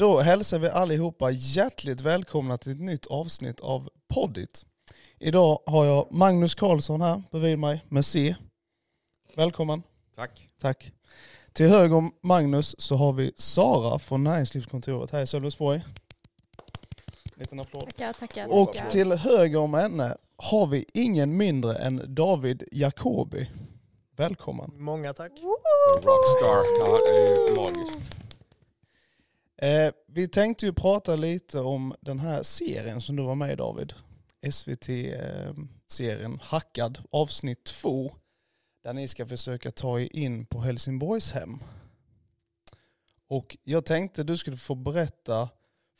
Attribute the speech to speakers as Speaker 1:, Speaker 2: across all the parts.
Speaker 1: Då hälsar vi allihopa hjärtligt välkomna till ett nytt avsnitt av Poddit. Idag har jag Magnus Karlsson här bredvid mig med C. Välkommen.
Speaker 2: Tack.
Speaker 1: Tack. Till höger om Magnus så har vi Sara från Näringslivskontoret här i Sölvesborg. Liten applåd.
Speaker 3: Tackar, tackar.
Speaker 1: Och
Speaker 3: tackar.
Speaker 1: till höger om henne har vi ingen mindre än David Jacobi. Välkommen.
Speaker 4: Många tack.
Speaker 2: Rockstar. Ja, det är magiskt.
Speaker 1: Eh, vi tänkte ju prata lite om den här serien som du var med i David. SVT-serien eh, Hackad avsnitt 2. Där ni ska försöka ta er in på Helsingborgs hem. Och jag tänkte du skulle få berätta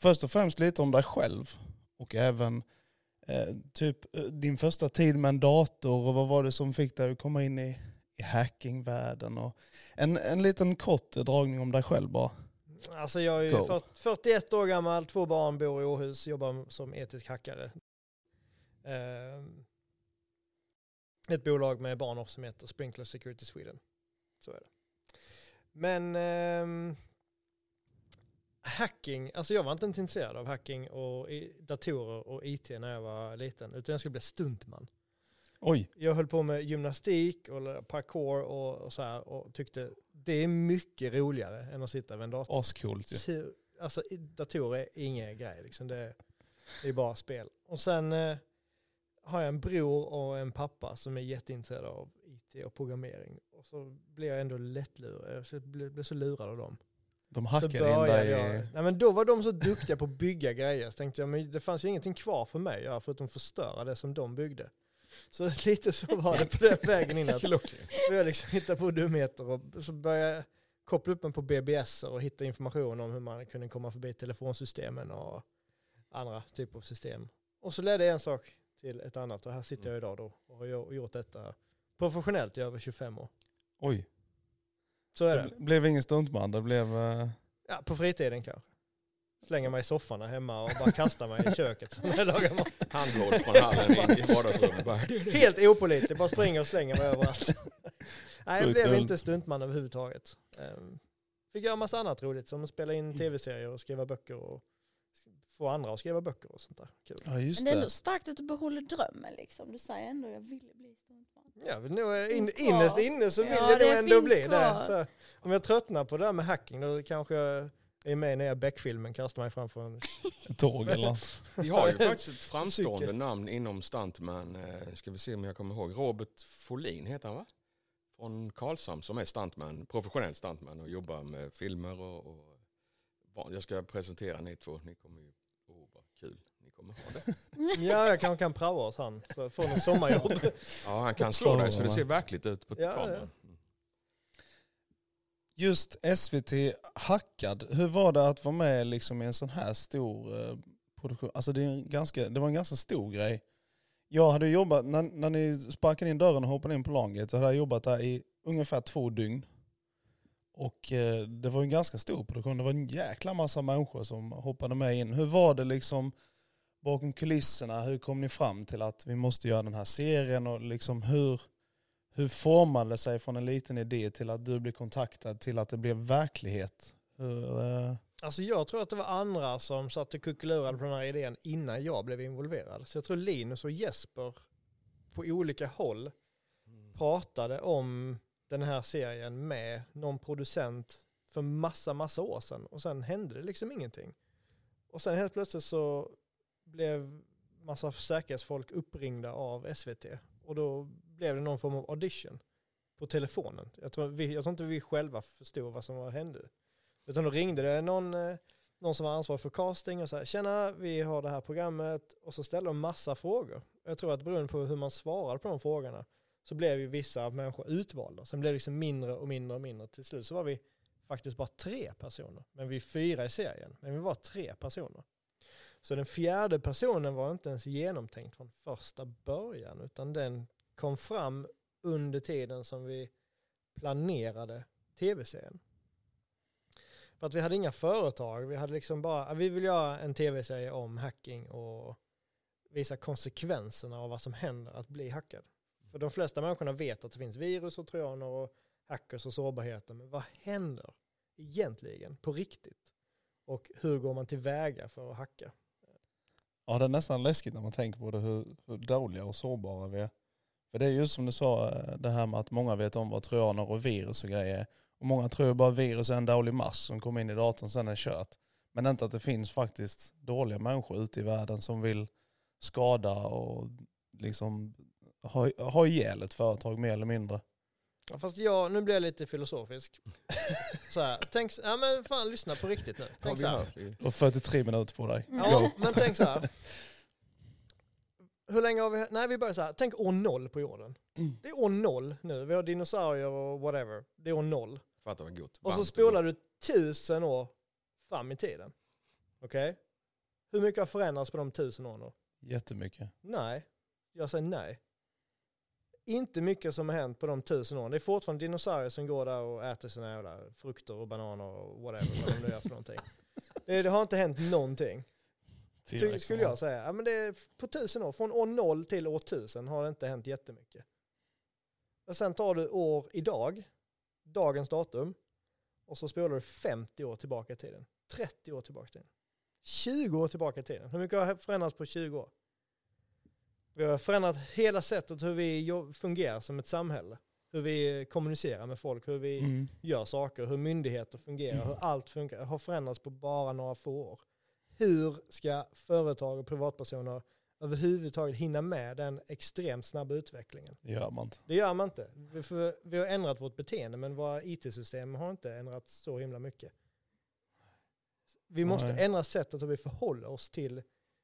Speaker 1: först och främst lite om dig själv. Och även eh, typ eh, din första tid med en dator och vad var det som fick dig att komma in i, i hackingvärlden. Och en, en liten kort dragning om dig själv bara.
Speaker 4: Alltså jag är
Speaker 1: Go.
Speaker 4: 40, 41 år gammal, två barn, bor i Åhus, jobbar som etisk hackare. Ehm, ett bolag med barn som heter Sprinkler Security Sweden. Så är det. Men ehm, hacking, alltså jag var inte intresserad av hacking och datorer och IT när jag var liten, utan jag skulle bli stuntman.
Speaker 1: Oj,
Speaker 4: Jag höll på med gymnastik och parkour och, och så här och tyckte det är mycket roligare än att sitta vid en dator.
Speaker 1: ascoolt ju.
Speaker 4: Så, alltså datorer är ingen grej liksom. Det, det är bara spel. Och sen eh, har jag en bror och en pappa som är jätteintresserade av IT och programmering. Och så blir jag ändå lättlurad. Jag blev så lurad av dem.
Speaker 1: De hackade in dig
Speaker 4: jag, nej men då var de så duktiga på att bygga grejer. Så tänkte jag, men det fanns ju ingenting kvar för mig att göra förutom förstöra det som de byggde. Så lite så var det på den vägen in. Att
Speaker 2: Klockrent.
Speaker 4: så jag liksom hittade på dumheter och så började jag koppla upp mig på BBS och hitta information om hur man kunde komma förbi telefonsystemen och andra typer av system. Och så ledde en sak till ett annat och här sitter jag idag då och har gjo- gjort detta professionellt i över 25 år.
Speaker 1: Oj.
Speaker 4: Så är
Speaker 1: Det
Speaker 4: det.
Speaker 1: blev ingen stuntman, det blev... eh,
Speaker 4: Ja, på fritiden kanske. Slänga mig i soffan hemma och bara kasta mig i köket när jag lagar mat.
Speaker 2: Handboll från hallen in i vardagsrummet. Bara,
Speaker 4: Helt opålitlig, bara springer och slänger mig överallt. Nej, jag blev inte stuntman överhuvudtaget. Ehm, Fick göra massa annat roligt som att spela in tv-serier och skriva böcker och få andra att skriva böcker och sånt där. Kul.
Speaker 1: Ja just
Speaker 3: Men det är
Speaker 1: det.
Speaker 3: ändå starkt att du behåller drömmen liksom. Du säger ändå jag ville bli stuntman.
Speaker 4: Jag vill nog, in, innerst inne så vill
Speaker 3: Ja,
Speaker 4: jag nog
Speaker 3: det
Speaker 4: ändå bli det.
Speaker 3: kvar.
Speaker 4: Så, om jag tröttnar på det där med hacking då kanske jag är med i nya Beck-filmen, kastar mig framför en...
Speaker 1: Tåg eller något.
Speaker 2: vi har ju faktiskt ett framstående
Speaker 4: Cykel.
Speaker 2: namn inom stuntman. Eh, Ska vi se om jag kommer ihåg. Robert Folin heter han va? Från Karlshamn som är stuntman, professionell stuntman och jobbar med filmer och, och jag ska presentera ni två. Ni kommer ju, oh vad kul ni kommer ha det.
Speaker 4: Ja, jag kanske kan praoa hos han. Få någon sommarjobb.
Speaker 2: Ja, han kan slå dig så det ser verkligt ut på
Speaker 4: Ja, ja.
Speaker 1: Just SVT hackad, hur var det att vara med liksom i en sån här stor eh, produktion? Alltså det, är en ganska, det var en ganska stor grej. Jag hade jobbat, när, när ni sparkade in dörren och hoppade in på laget, så hade jag jobbat där i ungefär två dygn. Och eh, det var en ganska stor produktion, det var en jäkla massa människor som hoppade med in. Hur var det liksom bakom kulisserna? Hur kom ni fram till att vi måste göra den här serien? Och liksom hur, hur formade det sig från en liten idé till att du blev kontaktad till att det blev verklighet? Hur, eh,
Speaker 4: Alltså jag tror att det var andra som satt och kuckelurade på den här idén innan jag blev involverad. Så jag tror Linus och Jesper på olika håll pratade om den här serien med någon producent för massa, massa år sedan. Och sen hände det liksom ingenting. Och sen helt plötsligt så blev massa säkerhetsfolk uppringda av SVT. Och då blev det någon form av audition på telefonen. Jag tror, vi, jag tror inte vi själva förstod vad som hände. Utan då ringde det någon, eh, någon som var ansvarig för casting och sa tjena vi har det här programmet och så ställde de massa frågor. Jag tror att beroende på hur man svarade på de frågorna så blev ju vissa människor utvalda. Sen blev det liksom mindre och mindre och mindre. Till slut så var vi faktiskt bara tre personer. Men vi är fyra i serien. Men vi var tre personer. Så den fjärde personen var inte ens genomtänkt från första början utan den kom fram under tiden som vi planerade tv-serien. För att vi hade inga företag, vi hade liksom bara, vi vill göra en tv-serie om hacking och visa konsekvenserna av vad som händer att bli hackad. För de flesta människorna vet att det finns virus och trojaner och hackers och sårbarheter, men vad händer egentligen på riktigt Och hur går man tillväga för att hacka?
Speaker 1: Ja, det är nästan läskigt när man tänker på det, hur, hur dåliga och sårbara vi är. För det är just som du sa, eh, det här med att många vet om vad trojaner och virus och grejer är. Och många tror bara virus är en dålig mask som kommer in i datorn och sen är det kört. Men inte att det finns faktiskt dåliga människor ute i världen som vill skada och liksom ha, ha ihjäl ett företag mer eller mindre.
Speaker 4: Ja, fast jag, nu blir jag lite filosofisk. så här, tänk, ja men fan lyssna på riktigt nu. Tänk så här.
Speaker 1: Du har 43 minuter på dig.
Speaker 4: Ja, men tänk så här. Hur länge har vi, nej vi börjar så här, tänk år noll på jorden.
Speaker 1: Mm.
Speaker 4: Det är år noll nu, vi har dinosaurier och whatever. Det är år noll.
Speaker 2: Fattar vad gott.
Speaker 4: Och så spolar du tusen år fram i tiden. Okej? Hur mycket har förändrats på de tusen åren då?
Speaker 1: Jättemycket.
Speaker 4: Nej, jag säger nej. Inte mycket som har hänt på de tusen åren. Det är fortfarande dinosaurier som går där och äter sina jävla frukter och bananer och whatever vad de nu gör för någonting. Det, det har inte hänt någonting. Ty, skulle jag säga. Ja, men det är på tusen år, från år noll till år tusen har det inte hänt jättemycket. Och sen tar du år idag, dagens datum, och så spelar du 50 år tillbaka i tiden. 30 år tillbaka i tiden. 20 år tillbaka i tiden. Hur mycket har förändrats på 20 år? Vi har förändrat hela sättet hur vi fungerar som ett samhälle. Hur vi kommunicerar med folk, hur vi
Speaker 1: Mm.
Speaker 4: gör saker, hur myndigheter fungerar, hur allt funkar, har förändrats på bara några få år. Hur ska företag och privatpersoner överhuvudtaget hinna med den extremt snabba utvecklingen?
Speaker 1: Det gör man inte.
Speaker 4: Det gör man inte. Vi, för, vi har ändrat vårt beteende men våra it-system har inte ändrats så himla mycket. Vi måste
Speaker 1: Nej.
Speaker 4: ändra sättet hur vi förhåller oss till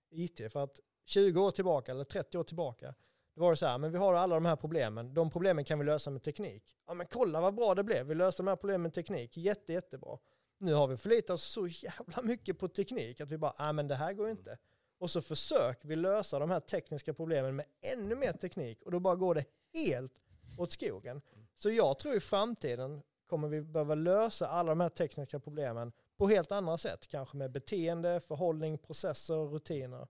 Speaker 4: it. För att 20 år tillbaka eller 30 år tillbaka, då var det så här, men vi har alla de här problemen. De problemen kan vi lösa med teknik. Ja men kolla vad bra det blev. Vi löste de här problemen med teknik. Jätte, jättebra. Nu har vi förlitat oss så jävla mycket på teknik att vi bara, nej men det här går inte. Och så försöker vi lösa de här tekniska problemen med ännu mer teknik och då bara går det helt åt skogen. Så jag tror i framtiden kommer vi behöva lösa alla de här tekniska problemen på helt andra sätt. Kanske med beteende, förhållning, processer, rutiner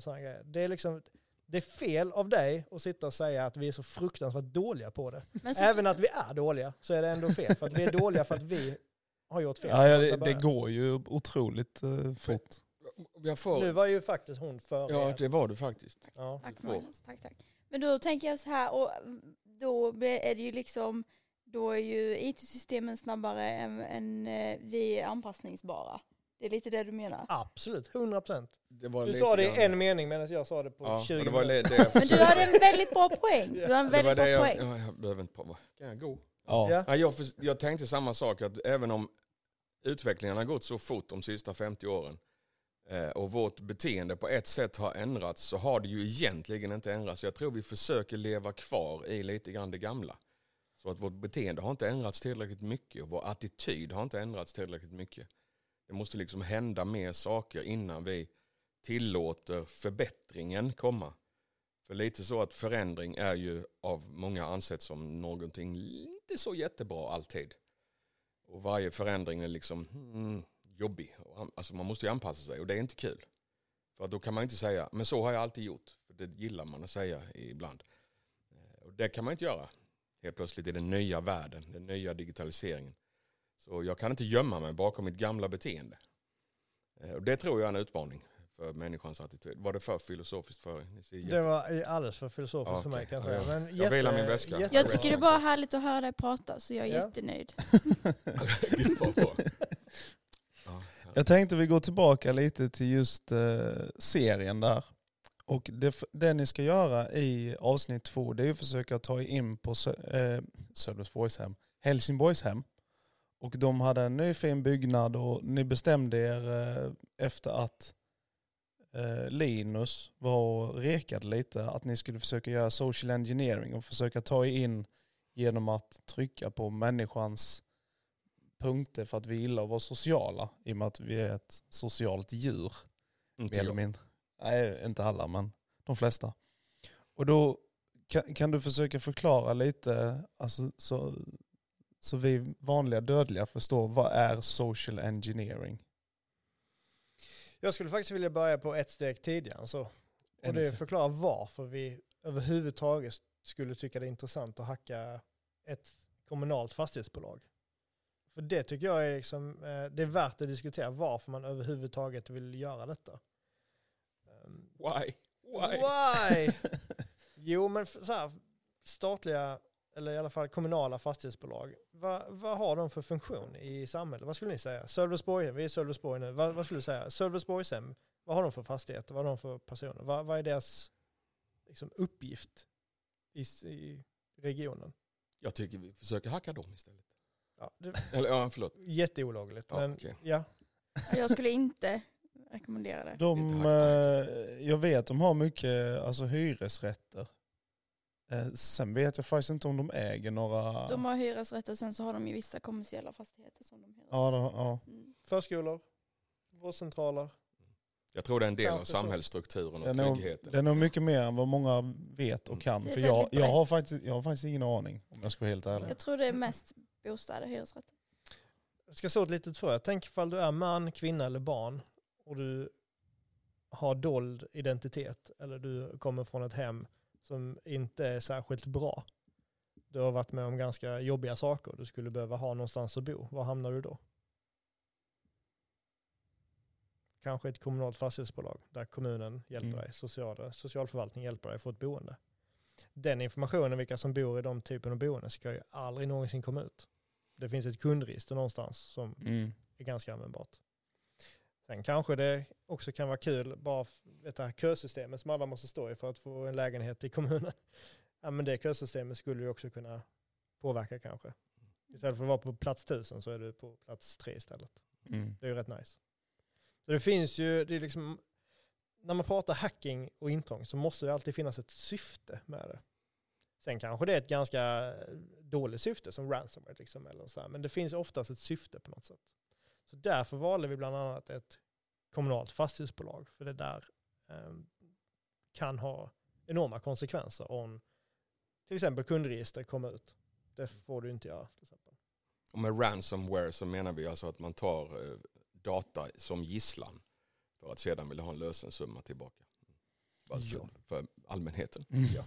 Speaker 4: och sådana grejer. Det är liksom det är fel av dig att sitta och säga att vi är så fruktansvärt dåliga på det. Även att vi är dåliga så är det ändå fel. För att vi är dåliga för att vi har gjort fel.
Speaker 1: Ja, ja, det, det går ju otroligt uh, fort.
Speaker 2: Jag får,
Speaker 4: Nu var ju faktiskt hon före
Speaker 2: ja,
Speaker 4: er.
Speaker 2: det var du faktiskt.
Speaker 4: Ja.
Speaker 3: tack. Magnus, tack tack. Men då tänker jag så här, och då är det ju liksom, då är ju IT-systemen snabbare än, än eh, vi är anpassningsbara. Det är lite det du menar.
Speaker 4: Absolut, 100 procent. Du
Speaker 2: lite
Speaker 4: sa det i
Speaker 2: grann-
Speaker 4: en mening medan jag sa det på
Speaker 2: ja,
Speaker 4: 20
Speaker 2: och det var
Speaker 4: minuter.
Speaker 2: det jag
Speaker 3: Men du hade en väldigt bra poäng. Du har en
Speaker 2: det var
Speaker 3: väldigt bra
Speaker 2: det jag,
Speaker 3: poäng.
Speaker 2: ja, jag behöver inte prova. Kan jag gå?
Speaker 1: Ja.
Speaker 4: Ja.
Speaker 2: Ja, jag, för, jag tänkte samma sak, att även om utvecklingen har gått så fort de sista 50 åren eh, och vårt beteende på ett sätt har ändrats så har det ju egentligen inte ändrats. Jag tror vi försöker leva kvar i lite grann det gamla. Så att vårt beteende har inte ändrats tillräckligt mycket och vår attityd har inte ändrats tillräckligt mycket. Det måste liksom hända mer saker innan vi tillåter förbättringen komma. För lite så att förändring är ju av många ansett som någonting inte så jättebra alltid. Och varje förändring är liksom mm, jobbig. Alltså man måste ju anpassa sig och det är inte kul. För då kan man inte säga, men så har jag alltid gjort. För det gillar man att säga ibland. Eh, och det kan man inte göra. Helt plötsligt i den nya världen, den nya digitaliseringen. Så jag kan inte gömma mig bakom mitt gamla beteende. Eh, Och det tror jag är en utmaning för människans attityd. Var det för filosofiskt för er?
Speaker 4: Det var alldeles för filosofiskt
Speaker 2: Ja,
Speaker 4: för mig
Speaker 2: okej.
Speaker 4: kan jag
Speaker 2: Ja,
Speaker 4: säga. Men
Speaker 2: jag vilar min väska.
Speaker 4: jätte-
Speaker 3: Jag tycker det är bara härligt att höra dig prata så jag är
Speaker 4: Ja.
Speaker 3: jättenöjd.
Speaker 2: Gud, vad bra. Ja, ja.
Speaker 1: Jag tänkte vi går tillbaka lite till just eh, serien där. Och det, det ni ska göra i avsnitt två det är att försöka ta er in på Sö- eh, Sölvesborgshem, Helsingborgshem. Och de hade en ny fin byggnad och ni bestämde er eh, efter att eh, Linus var och rekade lite att ni skulle försöka göra social engineering och försöka ta in genom att trycka på människans punkter för att vi gillar att vara sociala i och med att vi är ett socialt djur.
Speaker 2: Inte jag.
Speaker 1: mindre. Nej, inte alla men de flesta. Och då kan, kan du försöka förklara lite alltså, så, så vi vanliga dödliga förstår vad är social engineering?
Speaker 4: Jag skulle faktiskt vilja börja på ett steg tidigare så. Och det är förklara varför vi överhuvudtaget skulle tycka det är intressant att hacka ett kommunalt fastighetsbolag. För det tycker jag är, liksom, eh, det är värt att diskutera varför man överhuvudtaget vill göra detta. Ehm,
Speaker 2: Why? Why?
Speaker 4: Why? jo, men så här, statliga, eller i alla fall kommunala fastighetsbolag, vad, vad har de för funktion i samhället? Vad skulle ni säga? Sölvesborg, vi är i Sölvesborg nu, vad, vad skulle du säga? Sölvesborgshem, vad har de för fastigheter? Vad har de för personer? Vad, vad är deras liksom, uppgift i, i regionen?
Speaker 2: Jag tycker vi försöker hacka dem istället.
Speaker 4: Ja, det
Speaker 2: Eller ja, förlåt.
Speaker 4: jätteolagligt,
Speaker 2: Ja,
Speaker 4: men
Speaker 2: okej.
Speaker 4: ja.
Speaker 3: Jag skulle inte rekommendera det.
Speaker 1: De, eh, jag vet de har mycket alltså, hyresrätter. Eh, Sen vet jag faktiskt inte om de äger några...
Speaker 3: De har hyresrätter, sen så har de ju vissa kommersiella fastigheter som de hyr.
Speaker 1: Ja, de, ja.
Speaker 3: Mm.
Speaker 4: Förskolor, vårdcentraler.
Speaker 2: Jag tror det är en del av samhällsstrukturen och
Speaker 1: är, nog,
Speaker 2: tryggheten.
Speaker 1: det är nog mycket mer än vad många vet och
Speaker 2: Mm.
Speaker 1: kan. För jag, jag, har faktiskt, jag har faktiskt ingen aning om jag ska vara helt ärlig.
Speaker 3: Jag tror det är mest bostäder, hyresrätter.
Speaker 4: Jag ska så ett litet frö. Tänk ifall du är man, kvinna eller barn och du har dold identitet eller du kommer från ett hem som inte är särskilt bra. Du har varit med om ganska jobbiga saker. Du skulle behöva ha någonstans att bo. Var hamnar du då? Kanske ett kommunalt fastighetsbolag där kommunen hjälper
Speaker 1: Mm.
Speaker 4: dig, social, socialförvaltning hjälper dig att få ett boende. Den informationen, vilka som bor i de typen av boenden, ska ju aldrig någonsin komma ut. Det finns ett kundregister någonstans som
Speaker 1: Mm.
Speaker 4: är ganska användbart. Sen kanske det också kan vara kul, bara det här kösystemet som alla måste stå i för att få en lägenhet i kommunen. Ja, men det kösystemet skulle ju också kunna påverka kanske. Istället för att vara på plats tusen så är du på plats tre istället.
Speaker 1: Mm.
Speaker 4: Det är ju rätt nice. Så det finns ju, det är liksom, när man pratar hacking och intrång så måste det alltid finnas ett syfte med det. Sen kanske det är ett ganska dåligt syfte som ransomware liksom, eller så här, men det finns oftast ett syfte på något sätt. Så därför valde vi bland annat ett kommunalt fastighetsbolag, för det där eh, kan ha enorma konsekvenser om till exempel kundregister kommer ut. Det får du inte göra till exempel.
Speaker 2: Och med ransomware så menar vi alltså att man tar eh, data som gisslan för att sedan vilja ha en lösensumma tillbaka. För,
Speaker 4: Ja.
Speaker 2: för allmänheten.
Speaker 1: Mm.
Speaker 4: Ja.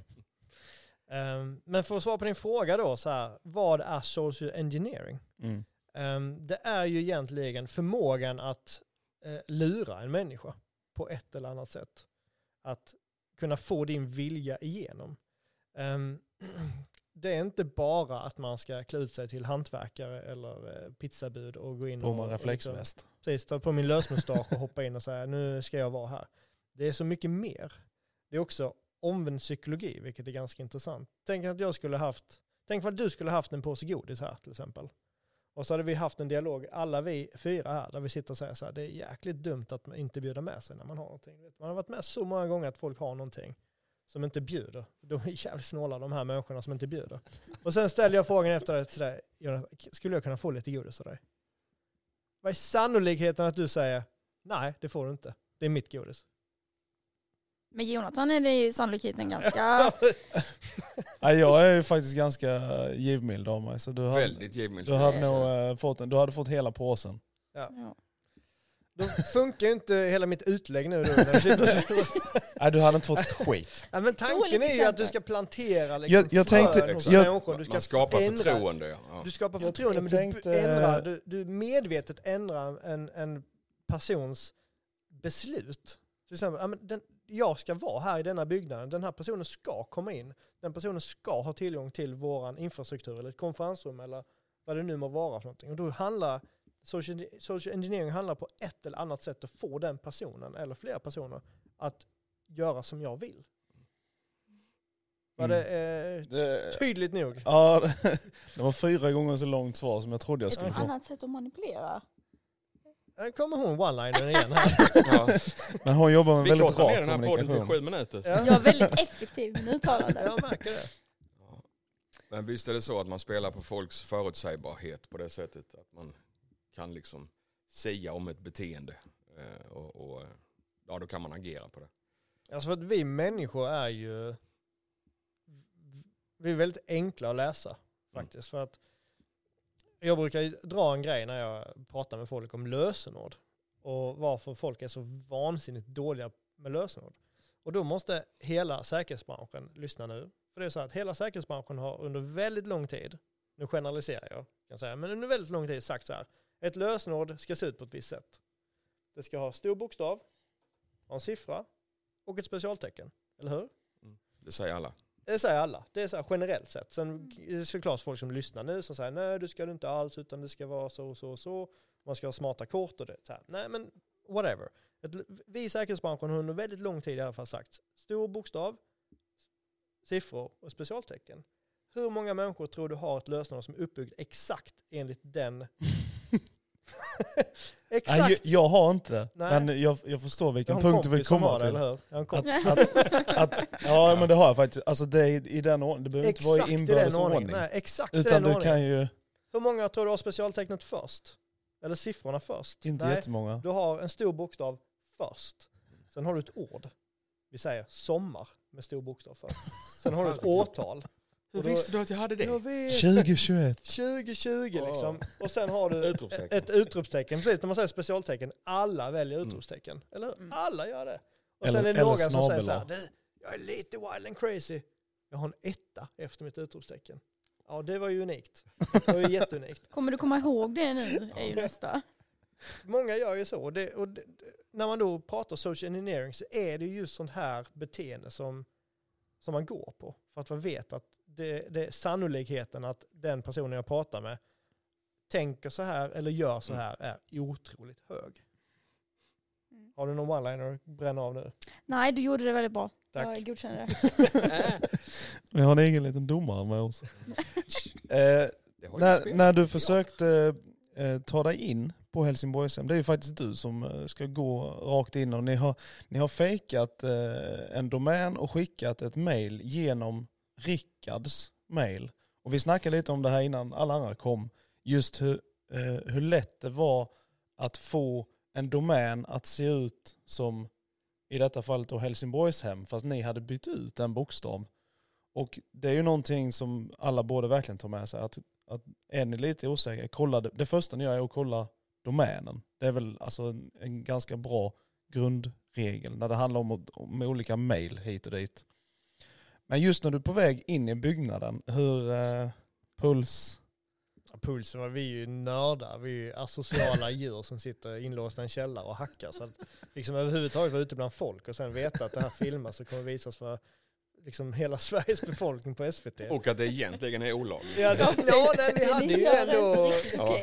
Speaker 4: Ehm, Men för att svara på din fråga då, så här, vad är social engineering?
Speaker 1: Mm.
Speaker 4: Ehm, Det är ju egentligen förmågan att eh, lura en människa på ett eller annat sätt. Att kunna få din vilja igenom. Ehm, Det är inte bara att man ska klä ut sig till hantverkare eller eh, pizzabud och gå in
Speaker 1: På
Speaker 4: och,
Speaker 1: med
Speaker 4: och liksom,
Speaker 1: reflexväst.
Speaker 4: precis, ta på min lösmustasch och hoppa in och säga nu ska jag vara här. Det är så mycket mer. Det är också omvänd psykologi, vilket är ganska intressant. Tänk att jag skulle haft, tänk att du skulle haft en påse godis här till exempel. Och så hade vi haft en dialog, alla vi fyra här, där vi sitter och säger så här, det är jäkligt dumt att man inte bjuda med sig när man har någonting. Man har varit med så många gånger att folk har någonting som inte bjuder. De är jävligt snåla de här människorna som inte bjuder. Och sen ställer jag frågan efter det till dig, Jonas, skulle jag kunna få lite godis av dig? Vad är sannolikheten att du säger nej, det får du inte. Det är mitt godis.
Speaker 3: Med Jonathan är det ju sannolikheten ganska...
Speaker 1: Nej, jag är ju faktiskt ganska givmild av mig. Så du hade,
Speaker 2: Väldigt givmild.
Speaker 1: du hade
Speaker 3: Ja.
Speaker 1: nog eh, fått, en- du hade fått hela påsen.
Speaker 3: ja.
Speaker 4: Då funkar ju inte hela mitt utlägg nu. Då, när jag sitter och säger-
Speaker 1: Nej, du hade inte fått ett skit.
Speaker 4: ja, men tanken är ju
Speaker 3: exempel.
Speaker 4: att du ska plantera liksom,
Speaker 1: Jag- jag
Speaker 4: frön
Speaker 1: tänkte-
Speaker 4: hos
Speaker 1: jag-
Speaker 4: människor. Du ska
Speaker 2: Man skapar
Speaker 4: ändra-
Speaker 2: förtroende. Ja. Ja.
Speaker 4: Du skapar
Speaker 1: Jag-
Speaker 4: förtroende,
Speaker 1: jag
Speaker 4: men du
Speaker 1: tänkte-
Speaker 4: ändrar, du, du medvetet ändrar en, en persons beslut. Till exempel, ja, men den, jag ska vara här i denna byggnaden, den här personen ska komma in, den personen ska ha tillgång till våran infrastruktur eller ett konferensrum eller vad det nu må vara för någonting. Och då handlar social, social engineering handlar på ett eller annat sätt att få den personen eller flera personer att göra som jag vill. Var det eh,
Speaker 1: Det,
Speaker 4: tydligt nog?
Speaker 1: ja, det var fyra gånger så långt svar som jag trodde jag
Speaker 3: Ett
Speaker 1: skulle få.
Speaker 3: annat sätt att manipulera.
Speaker 4: Här kommer hon one-linern igen här.
Speaker 2: Ja.
Speaker 1: Men hon jobbar med
Speaker 2: Vi
Speaker 1: väldigt
Speaker 2: kortar
Speaker 1: rak
Speaker 2: ner den här podden till
Speaker 1: kommunikation.
Speaker 2: sju minuter.
Speaker 4: Ja.
Speaker 3: Jag är väldigt effektiv med uttalanden.
Speaker 4: Jag märker det.
Speaker 2: Ja. Men visst är det så att man spelar på folks förutsägbarhet på det sättet att man kan liksom säga om ett beteende eh, och, och eh, ja, då kan man agera på det.
Speaker 4: Alltså för att vi människor är ju vi är väldigt enkla att läsa faktiskt. För att jag brukar dra en grej när jag pratar med folk om lösenord och varför folk är så vansinnigt dåliga med lösenord. Och då måste hela säkerhetsbranschen lyssna nu. För det är så att hela säkerhetsbranschen har under väldigt lång tid nu generaliserar jag, kan säga, men under väldigt lång tid sagt så här. Ett lösenord ska se ut på ett visst sätt. Det ska ha stor bokstav, ha en siffra och ett specialtecken. Eller hur? Mm.
Speaker 2: Det säger alla.
Speaker 4: Det säger alla. Det är så här generellt sett. Sen är det såklart folk som lyssnar nu som säger nej det ska du inte alls utan det ska vara så och så och så. Man ska ha smarta kort och det. Så här. Nej men whatever. Vi i säkerhetsbranschen har under väldigt lång tid i alla fall sagt stor bokstav, siffror och specialtecken. Hur många människor tror du har ett lösenord som är uppbyggt exakt enligt den?
Speaker 1: Nej,
Speaker 4: exakt.
Speaker 1: jag, jag har inte det.
Speaker 4: Nej.
Speaker 1: Men jag, jag förstår vilken punkt du vill komma till.
Speaker 4: eller hur? Jag har kompis.
Speaker 1: Att, att, ja men det har jag faktiskt. Alltså det är i den ordningen. Det behöver inte vara
Speaker 4: Exakt
Speaker 1: i inbördes ordning.
Speaker 4: Nej, exakt i
Speaker 1: Utan
Speaker 4: den
Speaker 1: du kan ju,
Speaker 4: Hur många tror du har specialtecknet först? Eller siffrorna först?
Speaker 1: inte
Speaker 4: Nej,
Speaker 1: jättemånga.
Speaker 4: du har en stor bokstav först. Sen har du ett ord. Vi säger sommar med stor bokstav först. Sen har du ett årtal.
Speaker 2: Hur
Speaker 4: då-
Speaker 2: visste du att jag hade det?
Speaker 4: Jag vet.
Speaker 1: 2021.
Speaker 4: 2020
Speaker 2: Wow.
Speaker 4: liksom. Och sen har du
Speaker 2: Utropstecken.
Speaker 4: ett utropstecken. Precis när man säger specialtecken, alla väljer
Speaker 2: Mm.
Speaker 4: utropstecken. Eller hur?
Speaker 3: Mm.
Speaker 4: Alla gör det. Och
Speaker 1: Eller-
Speaker 4: sen är det några som säger så här. "Du, jag är lite wild and crazy. Jag har en etta efter mitt utropstecken. Ja, det var ju unikt. Det var ju jätteunikt.
Speaker 3: Kommer du komma ihåg det nu? Är ju nästa.
Speaker 4: Många gör ju så. Och det, och det, när man då pratar social engineering så är det ju just sånt här beteende som, som man går på. För att man vet att det, det är sannolikheten att den personen jag pratar med tänker så här eller gör så här är otroligt hög.
Speaker 3: Mm.
Speaker 4: Har du någon one-liner att bränna av nu?
Speaker 3: Nej, du gjorde det väldigt bra.
Speaker 4: Tack.
Speaker 3: Jag godkänner det.
Speaker 1: Vi har en egen liten domare med oss. eh, när, när du försökte eh, ta dig in på Helsingborgshem, det är ju faktiskt du som eh, ska gå rakt in och ni har, ni har fejkat eh, en domän och skickat ett mail genom Rickards mail. Och vi snackade lite om det här innan alla andra kom. Just hur, eh, hur lätt det var att få en domän att se ut som i detta fallet då Helsingborgshem fast ni hade bytt ut en bokstav. Och det är ju någonting som alla borde verkligen ta med sig. Att, att är ni lite osäkra, kolla det, det första ni gör är att kolla domänen. Det är väl alltså en, en ganska bra grundregel när det handlar om, om olika mail hit och dit. Men just när du är på väg in i byggnaden, hur eh, puls...
Speaker 4: Pulsen var vi är ju nördar, vi är ju asociala djur som sitter inlåsta i en källare och hackar. Så att liksom överhuvudtaget vara ute bland folk och sen veta att det här filmas och kommer visas för liksom hela Sveriges befolkning på SVT.
Speaker 2: Och att det egentligen är olagligt.
Speaker 4: Ja, det, ja nej, vi hade ju
Speaker 3: det
Speaker 4: ändå...
Speaker 2: Ja.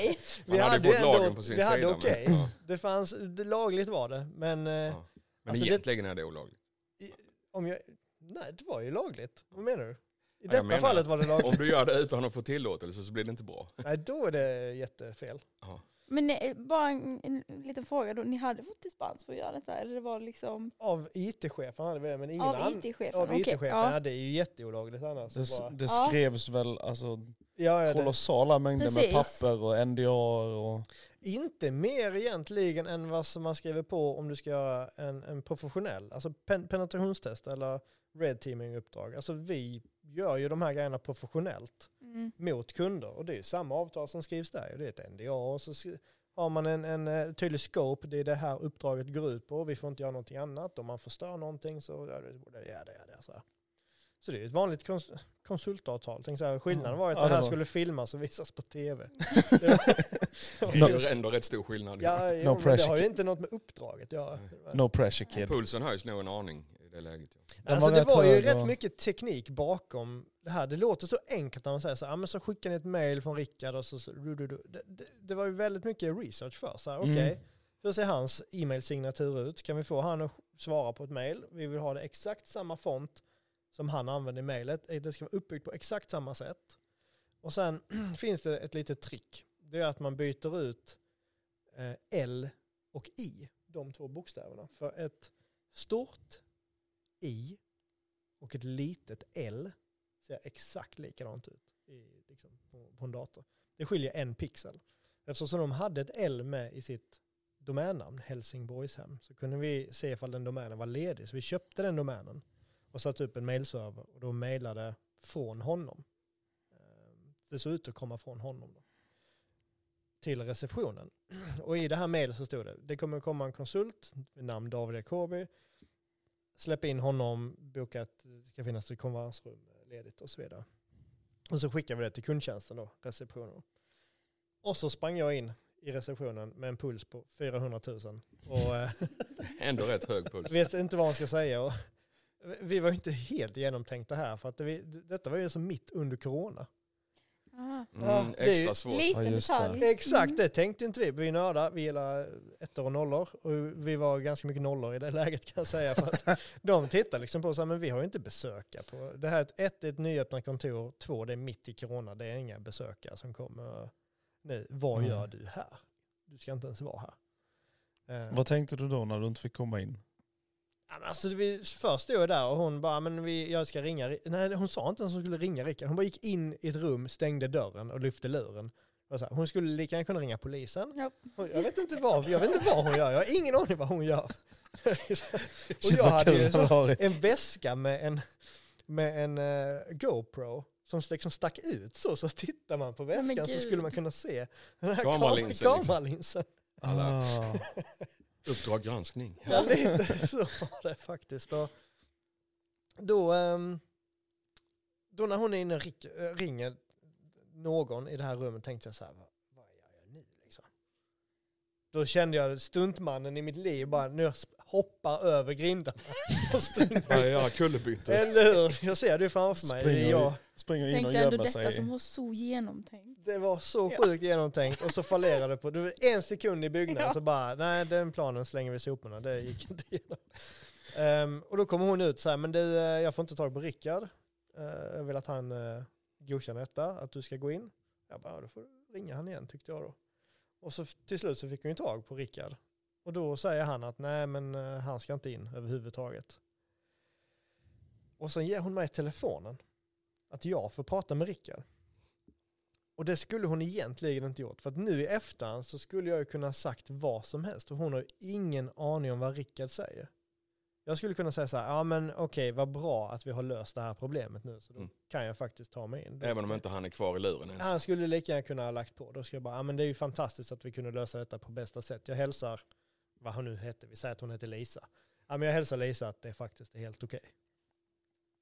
Speaker 4: Vi
Speaker 2: hade
Speaker 4: ju
Speaker 2: fått lagen på sin
Speaker 4: vi hade
Speaker 2: sida, men-
Speaker 4: okej.
Speaker 2: ja.
Speaker 4: Det fanns, det, lagligt var det, men eh,
Speaker 2: Ja. Men
Speaker 4: Alltså, det-
Speaker 2: egentligen är det olagligt.
Speaker 4: om jag... Nej, det var ju lagligt. Vad menar du? I detta
Speaker 2: menar
Speaker 4: fallet var det lagligt.
Speaker 2: Om du gör det utan att få tillåtelse så blir det inte bra.
Speaker 4: Nej, då är det jättefel.
Speaker 2: Ja.
Speaker 3: Men eh, bara en, en liten fråga då. Ni hade fått dispens för att göra detta? Eller det var liksom
Speaker 4: Av IT-chefen hade vi det, men ingen
Speaker 3: av. IT-chefen?
Speaker 4: Av IT-chefen,
Speaker 3: ja.
Speaker 4: ja. det är ju jätteolagligt annars.
Speaker 1: Det,
Speaker 4: Bara-
Speaker 1: det
Speaker 3: Ja.
Speaker 1: skrevs väl alltså,
Speaker 4: Ja, ja, det,
Speaker 1: kolossala mängder med
Speaker 3: Precis.
Speaker 1: papper och NDA och...
Speaker 4: inte mer egentligen än vad som man skriver på om du ska göra en, en professionell, alltså pen, penetrationstest eller red teaming uppdrag. Alltså vi gör ju de här grejerna professionellt
Speaker 3: Mm.
Speaker 4: mot kunder och det är ju samma avtal som skrivs där. Det är ett NDA och så har man en, en eh, tydlig scope, det är det här uppdraget går ut på, vi får inte göra någonting annat. Om man förstör någonting så ja, det, det, ja, det, ja, det, så, så det är ett vanligt kons, konsultavtal. Tänk så här, skillnaden var att
Speaker 1: Ja,
Speaker 4: det
Speaker 1: det
Speaker 4: här
Speaker 1: var-
Speaker 4: skulle filmas och visas på tv.
Speaker 2: Det är ju ändå rätt stor skillnad.
Speaker 4: Ja, jo,
Speaker 1: No
Speaker 4: det har ju inte något med uppdraget att göra.
Speaker 1: No pressure kid.
Speaker 2: Pulsen höjs nog en aning det läget. Ja.
Speaker 4: Alltså
Speaker 1: var
Speaker 4: det var ju
Speaker 1: hög
Speaker 4: rätt
Speaker 1: och-
Speaker 4: mycket teknik bakom det här. Det låter så enkelt när man säger så här, "Ah, men så skickar ni ett mail från Rickard och så, så du, du, du. Det, det, det var ju väldigt mycket research för. Så här,
Speaker 1: Mm.
Speaker 4: okej, hur ser hans e-mailsignatur ut? Kan vi få han att svara på ett mail? Vi vill ha det exakt samma font som han använder i mailet. Det ska vara uppbyggt på exakt samma sätt. Och sen finns det ett litet trick. Det är att man byter ut eh, L och I, de två bokstäverna. För ett stort i och ett litet L ser exakt likadant ut i, liksom, på, på en dator. Det skiljer en pixel. Eftersom de hade ett L med i sitt domännamn, Helsingborgshem, så kunde vi se ifall den domänen var ledig. Så vi köpte den domänen och satte upp en mailserver och då mejlade från honom. Ehm, det såg ut att komma från honom. Då. Till receptionen. Och i det här mejlet så stod det, det kommer komma en konsult med namn David Jacobi. Släpp in honom, boka att det ska finnas ett konferensrum ledigt och så vidare. Och så skickade vi det till kundtjänsten då, receptionen. Och så sprang jag in i receptionen med en puls på 400 000. Och eh,
Speaker 2: Ändå rätt hög puls.
Speaker 4: vet inte vad man ska säga. Och vi var ju inte helt genomtänkta här för att det, vi, detta var ju så mitt under corona.
Speaker 2: Mm,
Speaker 4: det är ju
Speaker 2: extra svårt.
Speaker 3: Liten
Speaker 1: Ja, just det.
Speaker 3: detalj.
Speaker 4: Exakt,
Speaker 3: Mm.
Speaker 4: det tänkte inte vi. Vi är nördar, vi gillar ettor och nollor. Och vi var ganska mycket nollor i det läget kan jag säga. För att de tittar liksom på så här, men vi har ju inte besökare på. Det här är ett, ett, ett nyöppnat kontor, två, det är mitt i corona, det är inga besökare som kommer nu. Vad
Speaker 1: Mm.
Speaker 4: gör du här? Du ska inte ens vara här. Eh,
Speaker 1: Vad tänkte du då när du inte fick komma in?
Speaker 4: Ja, men Alltså, vi, först stod jag där och hon bara, men vi, jag ska ringa. Ri- Nej, hon sa inte ens att hon skulle ringa Rickard. Hon bara gick in i ett rum, stängde dörren och lyfte luren. Var så här, Hon skulle lika gärna kunna ringa polisen.
Speaker 3: Ja.
Speaker 4: Jag vet inte vad, jag vet inte vad hon gör. Jag har ingen aning vad hon gör. och jag hade ju så, en väska med en, med en eh, GoPro som liksom stack ut så. Så tittar man på väskan så skulle man kunna se den här
Speaker 2: Kameralinsen,
Speaker 4: kam-
Speaker 2: liksom. Uppdrag granskning.
Speaker 4: Ja, lite så var det faktiskt. Då, då, ehm, då när hon är inne och eh, ringer någon i det här rummet tänkte jag så här, vad, gör jag nu liksom? Då kände jag stuntmannen i mitt liv bara, nu hoppar över grindarna och springer.
Speaker 2: Ja, kullerbyttor.
Speaker 4: Eller hur? Jag ser det framför mig. Det, är
Speaker 1: Springer,
Speaker 4: jag.
Speaker 1: springer in och
Speaker 3: dig ändå
Speaker 1: gömmer
Speaker 3: detta
Speaker 1: sig.
Speaker 3: som var så genomtänkt.
Speaker 4: det var så
Speaker 3: Ja.
Speaker 4: sjukt genomtänkt och så fallerade det på det var en sekund i byggnaden
Speaker 3: Ja.
Speaker 4: så bara, nej den planen slänger vi i soporna, det gick inte igenom. Ehm, och då kommer hon ut så här, men du, eh, jag får inte tag på Rickard. Eh, jag vill att han uh, godkänner detta, att du ska gå in. Jag bara, ja, då får du ringa han igen tyckte jag då. Och så till slut så fick hon ju tag på Rickard. Och då säger han att nej men eh, han ska inte in överhuvudtaget. Och sen ger hon mig telefonen. Att jag får prata med Rickard. Och det skulle hon egentligen inte gjort. För att nu i efterhand så skulle jag ju kunna ha sagt vad som helst. Och hon har ju ingen aning om vad Rickard säger. Jag skulle kunna säga så här, ja men okej vad bra att vi har löst det här problemet nu. Så då
Speaker 2: Mm.
Speaker 4: kan jag faktiskt ta mig in.
Speaker 2: Även om inte han är kvar i luren ens.
Speaker 4: Han skulle lika gärna kunna ha lagt på. Då ska jag bara, ja men det är ju fantastiskt att vi kunde lösa detta på bästa sätt. Jag hälsar, vad hon nu hette, vi säger att hon heter Lisa. Ja men jag hälsar Lisa att det faktiskt är helt okej.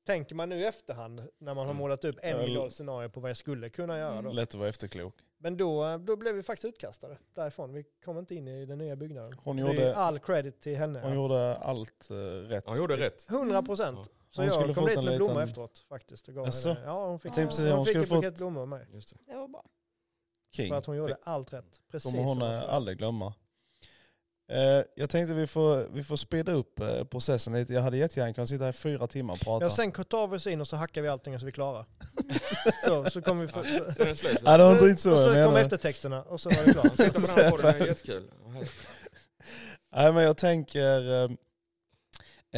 Speaker 4: Tänker man nu i efterhand, när man har
Speaker 2: Mm.
Speaker 4: målat upp en miljard scenarier på vad jag skulle kunna göra då.
Speaker 1: Lätt att vara efterklok.
Speaker 4: Men då, då blev vi faktiskt utkastade därifrån. Vi kom inte in i den nya byggnaden.
Speaker 1: Hon
Speaker 4: det är
Speaker 1: gjorde-
Speaker 4: all credit till henne.
Speaker 1: Hon gjorde allt eh, rätt.
Speaker 2: Han gjorde rätt.
Speaker 4: 100 procent.
Speaker 2: Ja.
Speaker 4: Så
Speaker 1: Hon skulle
Speaker 4: jag kom dit
Speaker 1: en
Speaker 4: med blommor
Speaker 1: liten-
Speaker 4: efteråt faktiskt. Och henne, ja, hon fick,
Speaker 1: säga,
Speaker 4: hon
Speaker 1: hon
Speaker 4: fick en bukett
Speaker 1: fått-
Speaker 4: blommor av mig.
Speaker 2: Just det.
Speaker 3: Det var bra.
Speaker 1: King.
Speaker 4: För att hon gjorde allt rätt. Precis
Speaker 1: kommer hon
Speaker 4: hon
Speaker 1: eh, aldrig glömma. Eh, jag tänkte vi får, vi får speeda upp eh, processen lite. Jag hade jättegärna kunnat sitta här i fyra timmar och prata.
Speaker 4: Ja, sen tar vi oss in och så hackar vi allting och så är vi klara. så, så kommer vi så,
Speaker 2: slut.
Speaker 1: Ja, det var inte riktigt så
Speaker 4: och så kommer eftertexterna och så var det klart.
Speaker 2: Sitta på den här podden är jättekul.
Speaker 1: Nej men jag tänker, eh,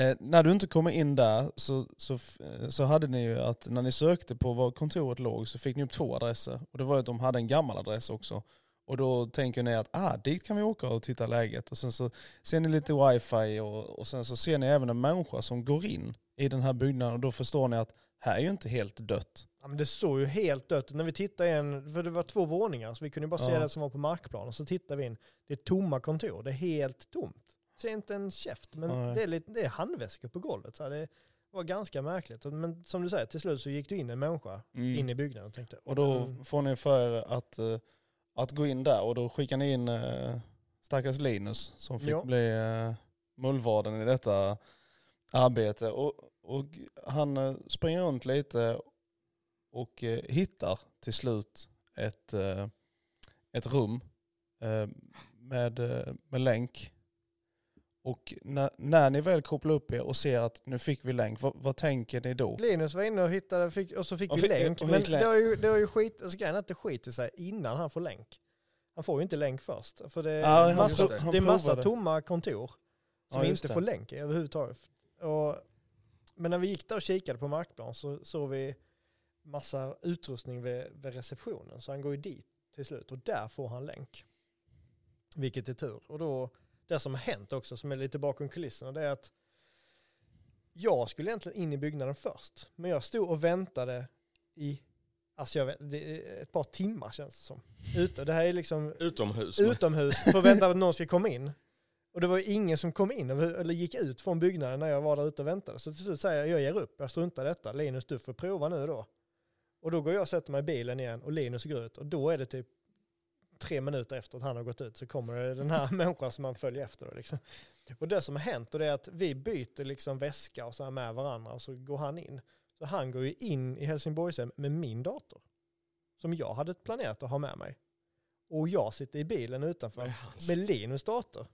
Speaker 1: eh, när du inte kommer in där så, så, eh, så hade ni ju att när ni sökte på var kontoret låg så fick ni upp två adresser. Och det var ju att de hade en gammal adress också. Och då tänker ni att ah, dit kan vi åka och titta läget. Och sen så ser ni lite wifi och, och sen så ser ni även en människa som går in i den här byggnaden och då förstår ni att här är ju inte helt dött.
Speaker 4: Ja, men det såg ju helt dött. När vi tittade igen, för det var två våningar, så vi kunde bara se
Speaker 1: Ja.
Speaker 4: det som var på markplan. Och så tittar vi in, det är tomma kontor, det är helt tomt. Ser inte en käft, men det är, lite, det är handväskor på golvet. Så det var ganska märkligt. Men som du säger, till slut så gick du in en människa in i byggnaden och tänkte,
Speaker 1: Och då
Speaker 4: "Mm,
Speaker 1: får ni för er att, eh, att gå in där och då skickar ni in eh, stackars Linus som fick
Speaker 4: Ja.
Speaker 1: bli eh, mullvaden i detta arbete. Och, och han eh, springer runt lite och eh, hittar till slut ett, eh, ett rum eh, med, eh, med länk. Och när, när ni väl kopplar upp er och ser att nu fick vi länk, vad, vad tänker ni då?
Speaker 4: Linus var inne och hittade, fick, och så fick
Speaker 1: Och
Speaker 4: vi
Speaker 1: fick-
Speaker 4: länk. Men
Speaker 1: länk.
Speaker 4: det har ju, det har ju skit, alltså grejen är att det skiter sig innan han får länk. Han får ju inte länk först. För det är,
Speaker 1: Ja,
Speaker 2: just
Speaker 1: det.
Speaker 4: det är massa tomma kontor som
Speaker 1: Ja,
Speaker 4: inte
Speaker 1: det.
Speaker 4: får länk överhuvudtaget. Och, men när vi gick där och kikade på markplan så såg vi massa utrustning vid, vid receptionen. Så han går ju dit till slut och där får han länk. Vilket är tur. Och då, det som har hänt också som är lite bakom kulisserna det är att jag skulle egentligen in i byggnaden först. Men jag stod och väntade i alltså jag vet, ett par timmar känns det som. Ute. Det här är liksom
Speaker 2: Utomhus.
Speaker 4: utomhus för att vänta på att någon ska komma in. Och det var ju ingen som kom in eller gick ut från byggnaden när jag var där ute och väntade. Så till slut säger jag, jag ger upp, jag struntar i detta. Linus, du får prova nu då. Och då går jag och sätter mig i bilen igen och Linus går ut och då är det typ tre minuter efter att han har gått ut så kommer det den här människan som man följer efter. Då, liksom. Och det som har hänt och det är att vi byter liksom väska och så här med varandra och så går han in. Så han går ju in i Helsingborgshem med min dator. Som jag hade planerat att ha med mig. Och jag sitter i bilen utanför
Speaker 2: Med
Speaker 4: Linus dator.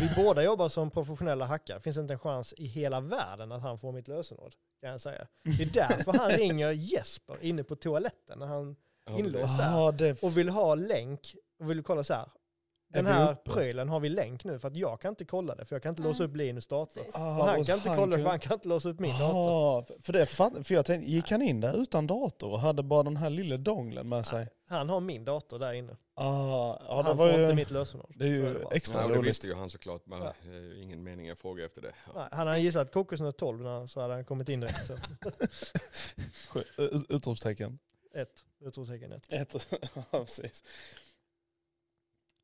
Speaker 4: Vi båda jobbar som professionella hackare. Det finns inte en chans i hela världen att han får mitt lösenord. Kan jag säga. Det är därför han ringer Jesper inne på toaletten när han inlåst där. Och vill ha länk och vill kolla så här. Den här prylen har vi länk nu för att jag kan inte kolla det för jag kan inte låsa upp Linus dator.
Speaker 1: Ah,
Speaker 4: Och han kan inte
Speaker 1: han
Speaker 4: kolla det för han kan inte låsa upp min dator.
Speaker 1: Ah, för, det för jag tänkte, gick han in där utan dator och hade bara den här lilla donglen med sig?
Speaker 4: Han har min dator där inne.
Speaker 1: Ah, ja, det
Speaker 4: han
Speaker 1: var
Speaker 4: får
Speaker 1: ju,
Speaker 4: inte mitt lösenord.
Speaker 1: det är ju
Speaker 4: det
Speaker 1: extra
Speaker 2: Ja, och det
Speaker 1: roligt.
Speaker 2: visste ju han såklart, men
Speaker 4: Ja.
Speaker 2: eh, ingen mening att fråga efter det. Ja.
Speaker 4: Nej, Han har gissat kokosnöt 12 när- så hade han kommit in direkt.
Speaker 1: Utropstecken.
Speaker 4: Ett, utropstecken ett.
Speaker 1: Ett. ja, precis.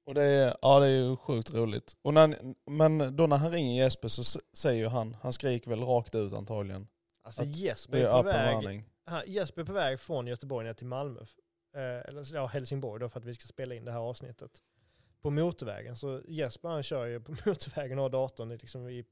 Speaker 1: Och det är, ja, det är ju sjukt roligt. Och när, men då när han ringer Jesper så säger ju han, han skriker väl rakt ut antagligen.
Speaker 4: Alltså Jesper är på väg han, Jesper är på väg från Göteborg ner till Malmö. Eh, eller ja, Helsingborg då för att vi ska spela in det här avsnittet. På motorvägen. Så Jesper han kör ju på motorvägen och har datorn liksom i,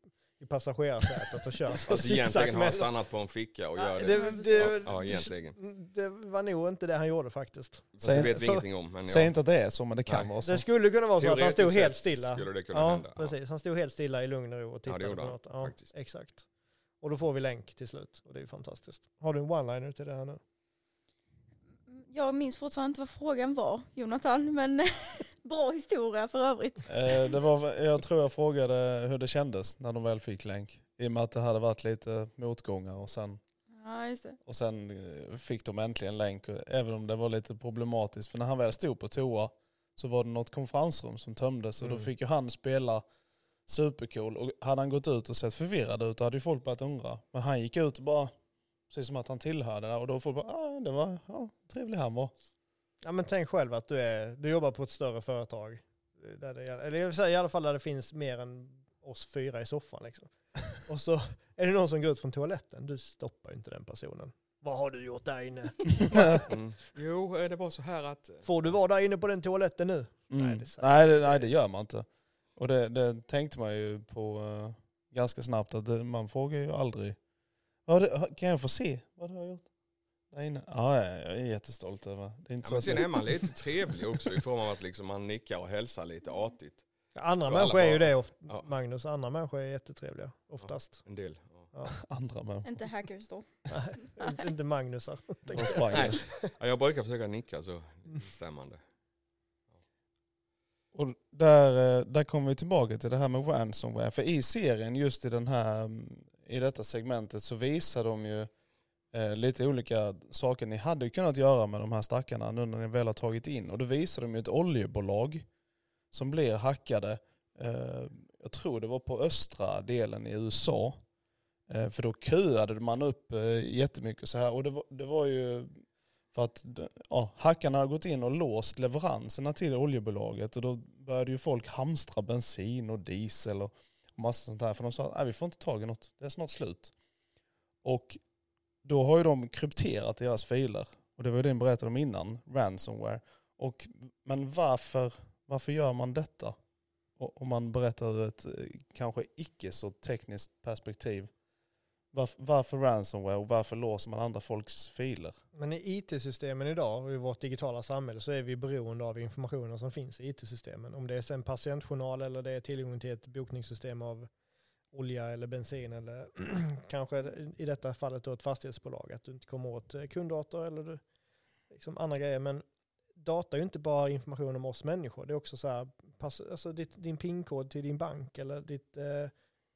Speaker 4: i passagerarsätet och kör.
Speaker 2: Alltså egentligen har han stannat på en ficka och
Speaker 4: Ja,
Speaker 2: gör det.
Speaker 4: det, det,
Speaker 2: Ja, ja, egentligen.
Speaker 4: det var nog inte det han gjorde faktiskt.
Speaker 1: Säg-
Speaker 2: det vet vi ingenting om. Men
Speaker 1: Säg
Speaker 2: ja,
Speaker 1: inte att det är så, men det kan
Speaker 2: Nej.
Speaker 1: vara så.
Speaker 4: Det skulle kunna vara så att han stod helt stilla.
Speaker 2: Skulle det kunna
Speaker 4: Ja,
Speaker 2: hända.
Speaker 4: precis. Han stod helt stilla i lugn och ro och
Speaker 2: Ja,
Speaker 4: tittade
Speaker 2: det gjorde
Speaker 4: på något. Ja,
Speaker 2: faktiskt.
Speaker 4: exakt. Och då får vi länk till slut och det är ju fantastiskt. Har du en one-liner till det här nu?
Speaker 3: Jag minns fortfarande inte vad frågan var, Jonathan, men bra historia för övrigt.
Speaker 1: Eh, det var, jag tror jag frågade hur det kändes när de väl fick länk. I och med att det hade varit lite motgångar och sen,
Speaker 3: Ja, just det.
Speaker 1: och sen eh, fick de äntligen länk. Även om det var lite problematiskt. För när han väl stod på toa så var det något konferensrum som tömdes och då
Speaker 4: Mm.
Speaker 1: fick ju han spela supercool. Och hade han gått ut och sett förvirrad ut då hade ju folk börjat undra. Men han gick ut och bara, precis som att han tillhörde där och då får bara, ah, det var ja, trevlig han var.
Speaker 4: Ja men tänk själv att du, är, du jobbar på ett större företag. Där det, eller jag vill säga i alla fall där det finns mer än oss fyra i soffan liksom. Och så är det någon som går ut från toaletten. Du stoppar ju inte den personen. Vad har du gjort där inne?
Speaker 2: Mm. Jo, eh, det var så här att...
Speaker 4: Får du vara där inne på den toaletten nu?
Speaker 1: Mm.
Speaker 4: Nej, det
Speaker 1: nej, det, nej, det gör man inte. Och det, det tänkte man ju på eh, ganska snabbt att det, man frågar ju aldrig. "Ja, det, kan jag få se vad du har gjort? Där inne? Ja, jag är jättestolt över. Det är inte
Speaker 2: Ja,
Speaker 1: så
Speaker 2: men sen
Speaker 1: jag,
Speaker 2: är man lite trevlig också i form av att liksom man nickar och hälsar lite artigt.
Speaker 4: Andra
Speaker 2: Och
Speaker 4: människor är ju det, of-
Speaker 2: Ja.
Speaker 4: Magnus. Andra människor är jättetrevliga, oftast.
Speaker 2: En del. Ja.
Speaker 1: andra människor.
Speaker 3: Inte hackers då.
Speaker 4: Inte- Inte Magnusar.
Speaker 2: Nej. Ja, jag brukar försöka nicka så stämmande.
Speaker 1: Och där, eh, där kommer vi tillbaka till det här med ransomware. För i serien, just i, den här, mm, i detta segmentet, så visar de ju eh, lite olika saker ni hade kunnat göra med de här stackarna nu när ni väl har tagit in. Och då visar de ju ett oljebolag som blir hackade. Eh, jag tror det var på östra delen i USA. Eh, för då köade man upp eh, jättemycket så här. Och det var, det var ju för att ja, hackarna har gått in och låst leveranserna till oljebolaget och då började ju folk hamstra bensin och diesel och massa sånt här. För de sa att vi får inte tag i något, det är snart slut. Och då har ju de krypterat deras filer. Och det var ju det jag berättade om innan, ransomware. Och, men varför, varför gör man detta? Om man berättar ur ett eh, kanske icke så tekniskt perspektiv. Varför, varför ransomware och varför låser man andra folks filer?
Speaker 4: Men i IT-systemen idag och i vårt digitala samhälle så är vi beroende av informationen som finns i IT-systemen. Om det är en patientjournal eller det är tillgång till ett bokningssystem av olja eller bensin eller kanske i detta fallet då ett fastighetsbolag. Att du inte kommer åt eh, kunddator kunddata eller du, liksom andra grejer. Men data är ju inte bara information om oss människor. Det är också så här, pass, alltså ditt, din PIN-kod till din bank eller ditt, eh,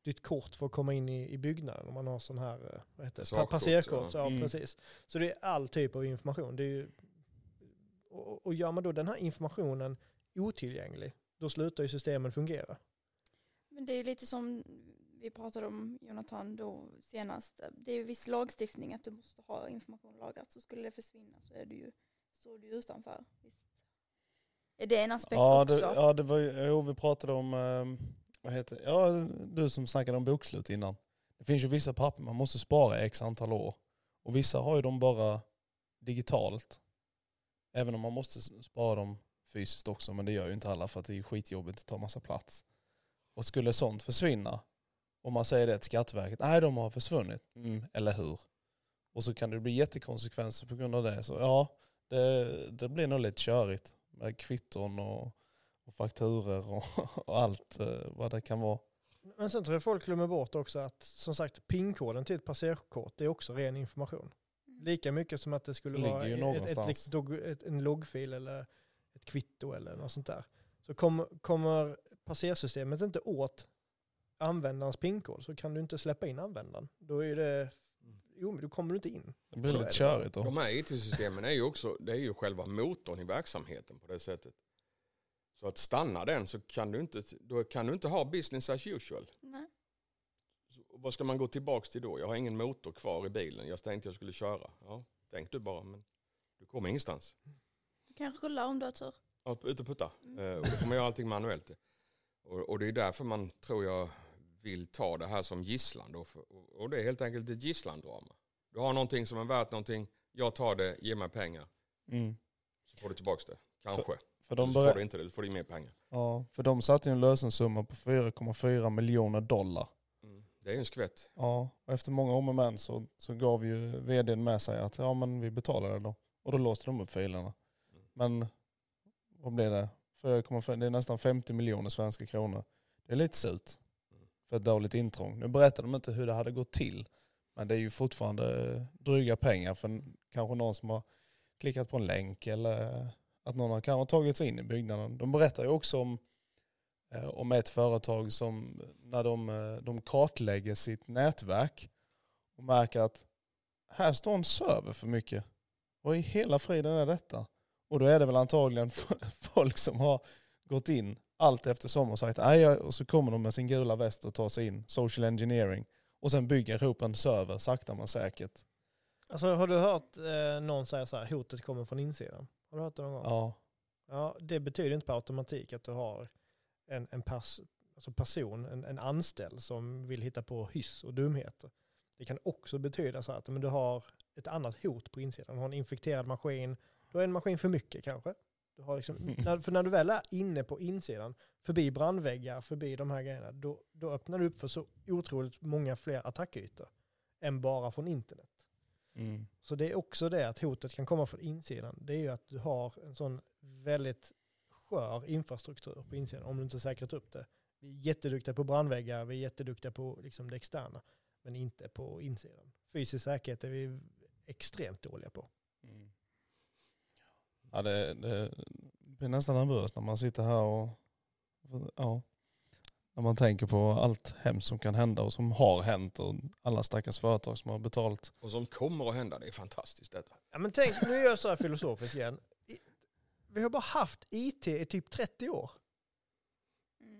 Speaker 4: ditt kort för att komma in i, i byggnaden. Om man har sån här, eh, vad heter det,
Speaker 2: Sakkort,
Speaker 4: passerkort.
Speaker 2: ja.
Speaker 4: Ja,
Speaker 1: Mm.
Speaker 4: precis. Så det är all typ av information. Det är ju, och, och gör man då den här informationen otillgänglig, då slutar ju systemen fungera.
Speaker 3: Men det är lite som vi pratade om Jonathan då senast. Det är viss lagstiftning att du måste ha information lagrat. Så skulle det försvinna så är du ju, står du ju utanför. Visst. Är det en aspekt
Speaker 1: Ja,
Speaker 3: också?
Speaker 1: det, ja det var ju, jo, vi pratade om, eh, vad heter ja du som snackade om bokslut innan. Det finns ju vissa papper man måste spara i x antal år. Och vissa har ju de bara digitalt. Även om man måste spara dem fysiskt också, men det gör ju inte alla för att det är skitjobbigt att ta massa plats. Och skulle sånt försvinna, Om man säger det till Skatteverket, nej de har försvunnit, mm, eller hur? Och så kan det bli jättekonsekvenser på grund av det. Så ja, det, det blir nog lite körigt med kvitton och, och fakturer och, och allt eh, vad det kan vara.
Speaker 4: Men sen tror jag folk glömmer bort också att som sagt PIN-koden till ett passerkort är också ren information. Lika mycket som att det skulle
Speaker 1: Ligger
Speaker 4: vara ett, ett, ett, en loggfil eller ett kvitto eller något sånt där. Så kommer, kommer passersystemet inte åt användarens PIN-kod så kan du inte släppa in användaren. Då är det, jo, då kommer du inte in.
Speaker 1: Det blir lite körigt då.
Speaker 2: De här IT-systemen är ju också det är ju själva motorn i verksamheten på det sättet. Så att stanna den så kan du inte, då kan du inte ha business as usual.
Speaker 3: Nej.
Speaker 2: Så vad ska man gå tillbaks till då? Jag har ingen motor kvar i bilen. Jag tänkte jag skulle köra. Ja, tänk du bara, men du kommer ingenstans.
Speaker 3: Du kan rulla om du har tur.
Speaker 2: Ja, ut och putta.
Speaker 3: Mm.
Speaker 2: Eh, och då får man göra allting manuellt. Och, och det är därför man tror jag vill ta det här som gisslan. Då. För, och, det är helt enkelt ett gisslandrama. Du har någonting som är värt någonting. Jag tar det, ge mig pengar.
Speaker 1: Mm.
Speaker 2: Så får du tillbaka det. Kanske.
Speaker 1: För, de
Speaker 2: så får du inte det, då får du mer pengar.
Speaker 1: ja, för de satte ju en lösensumma på 4,4 miljoner dollar.
Speaker 2: Mm. Det är ju en skvätt.
Speaker 1: Ja, och efter många om och men så, så gav ju vdn med sig att ja men vi betalar det då. Och då låste de upp filerna. Men vad blir det? 4,5, det är nästan 50 miljoner svenska kronor. Det är lite surt för ett dåligt intrång. Nu berättar de inte hur det hade gått till. Men det är ju fortfarande dryga pengar för kanske någon som har klickat på en länk eller att någon har kanske tagit sig in i byggnaden. De berättar ju också om, eh, om ett företag som när de, eh, de kartlägger sitt nätverk och märker att här står en server för mycket. Vad i hela friden är detta? Och då är det väl antagligen folk som har gått in allt eftersom och sagt nej, och så kommer de med sin gula väst och tar sig in, social engineering, och sen bygger ihop en server sakta men säkert.
Speaker 4: Alltså har du hört eh, någon säga så här, hotet kommer från insidan? Har du hört det någon gång?
Speaker 1: Ja,
Speaker 4: Ja, det betyder inte per automatik att du har en, en pers, alltså person, en, en anställd som vill hitta på hyss och dumheter. Det kan också betyda så att men du har ett annat hot på insidan. Du har en infekterad maskin, du har en maskin för mycket kanske. Du har liksom, när, för när du väl är inne på insidan, förbi brandväggar, förbi de här grejerna, då, då öppnar du upp för så otroligt många fler attackytor än bara från internet.
Speaker 1: Mm.
Speaker 4: Så det är också det att hotet kan komma från insidan. Det är ju att du har en sån väldigt skör infrastruktur på insidan om du inte säkrat upp det. Vi är jätteduktiga på brandväggar, vi är jätteduktiga på liksom det externa, men inte på insidan. Fysisk säkerhet är vi extremt dåliga på.
Speaker 1: Mm. Ja, det, det blir nästan nervöst när man sitter här och ja, när man tänker på allt hemskt som kan hända och som har hänt och alla stackars företag som har betalt.
Speaker 2: Och som kommer att hända, det är fantastiskt detta.
Speaker 4: Ja, men tänk, nu är jag så här filosofiskt igen. Vi har bara haft IT i typ 30 år.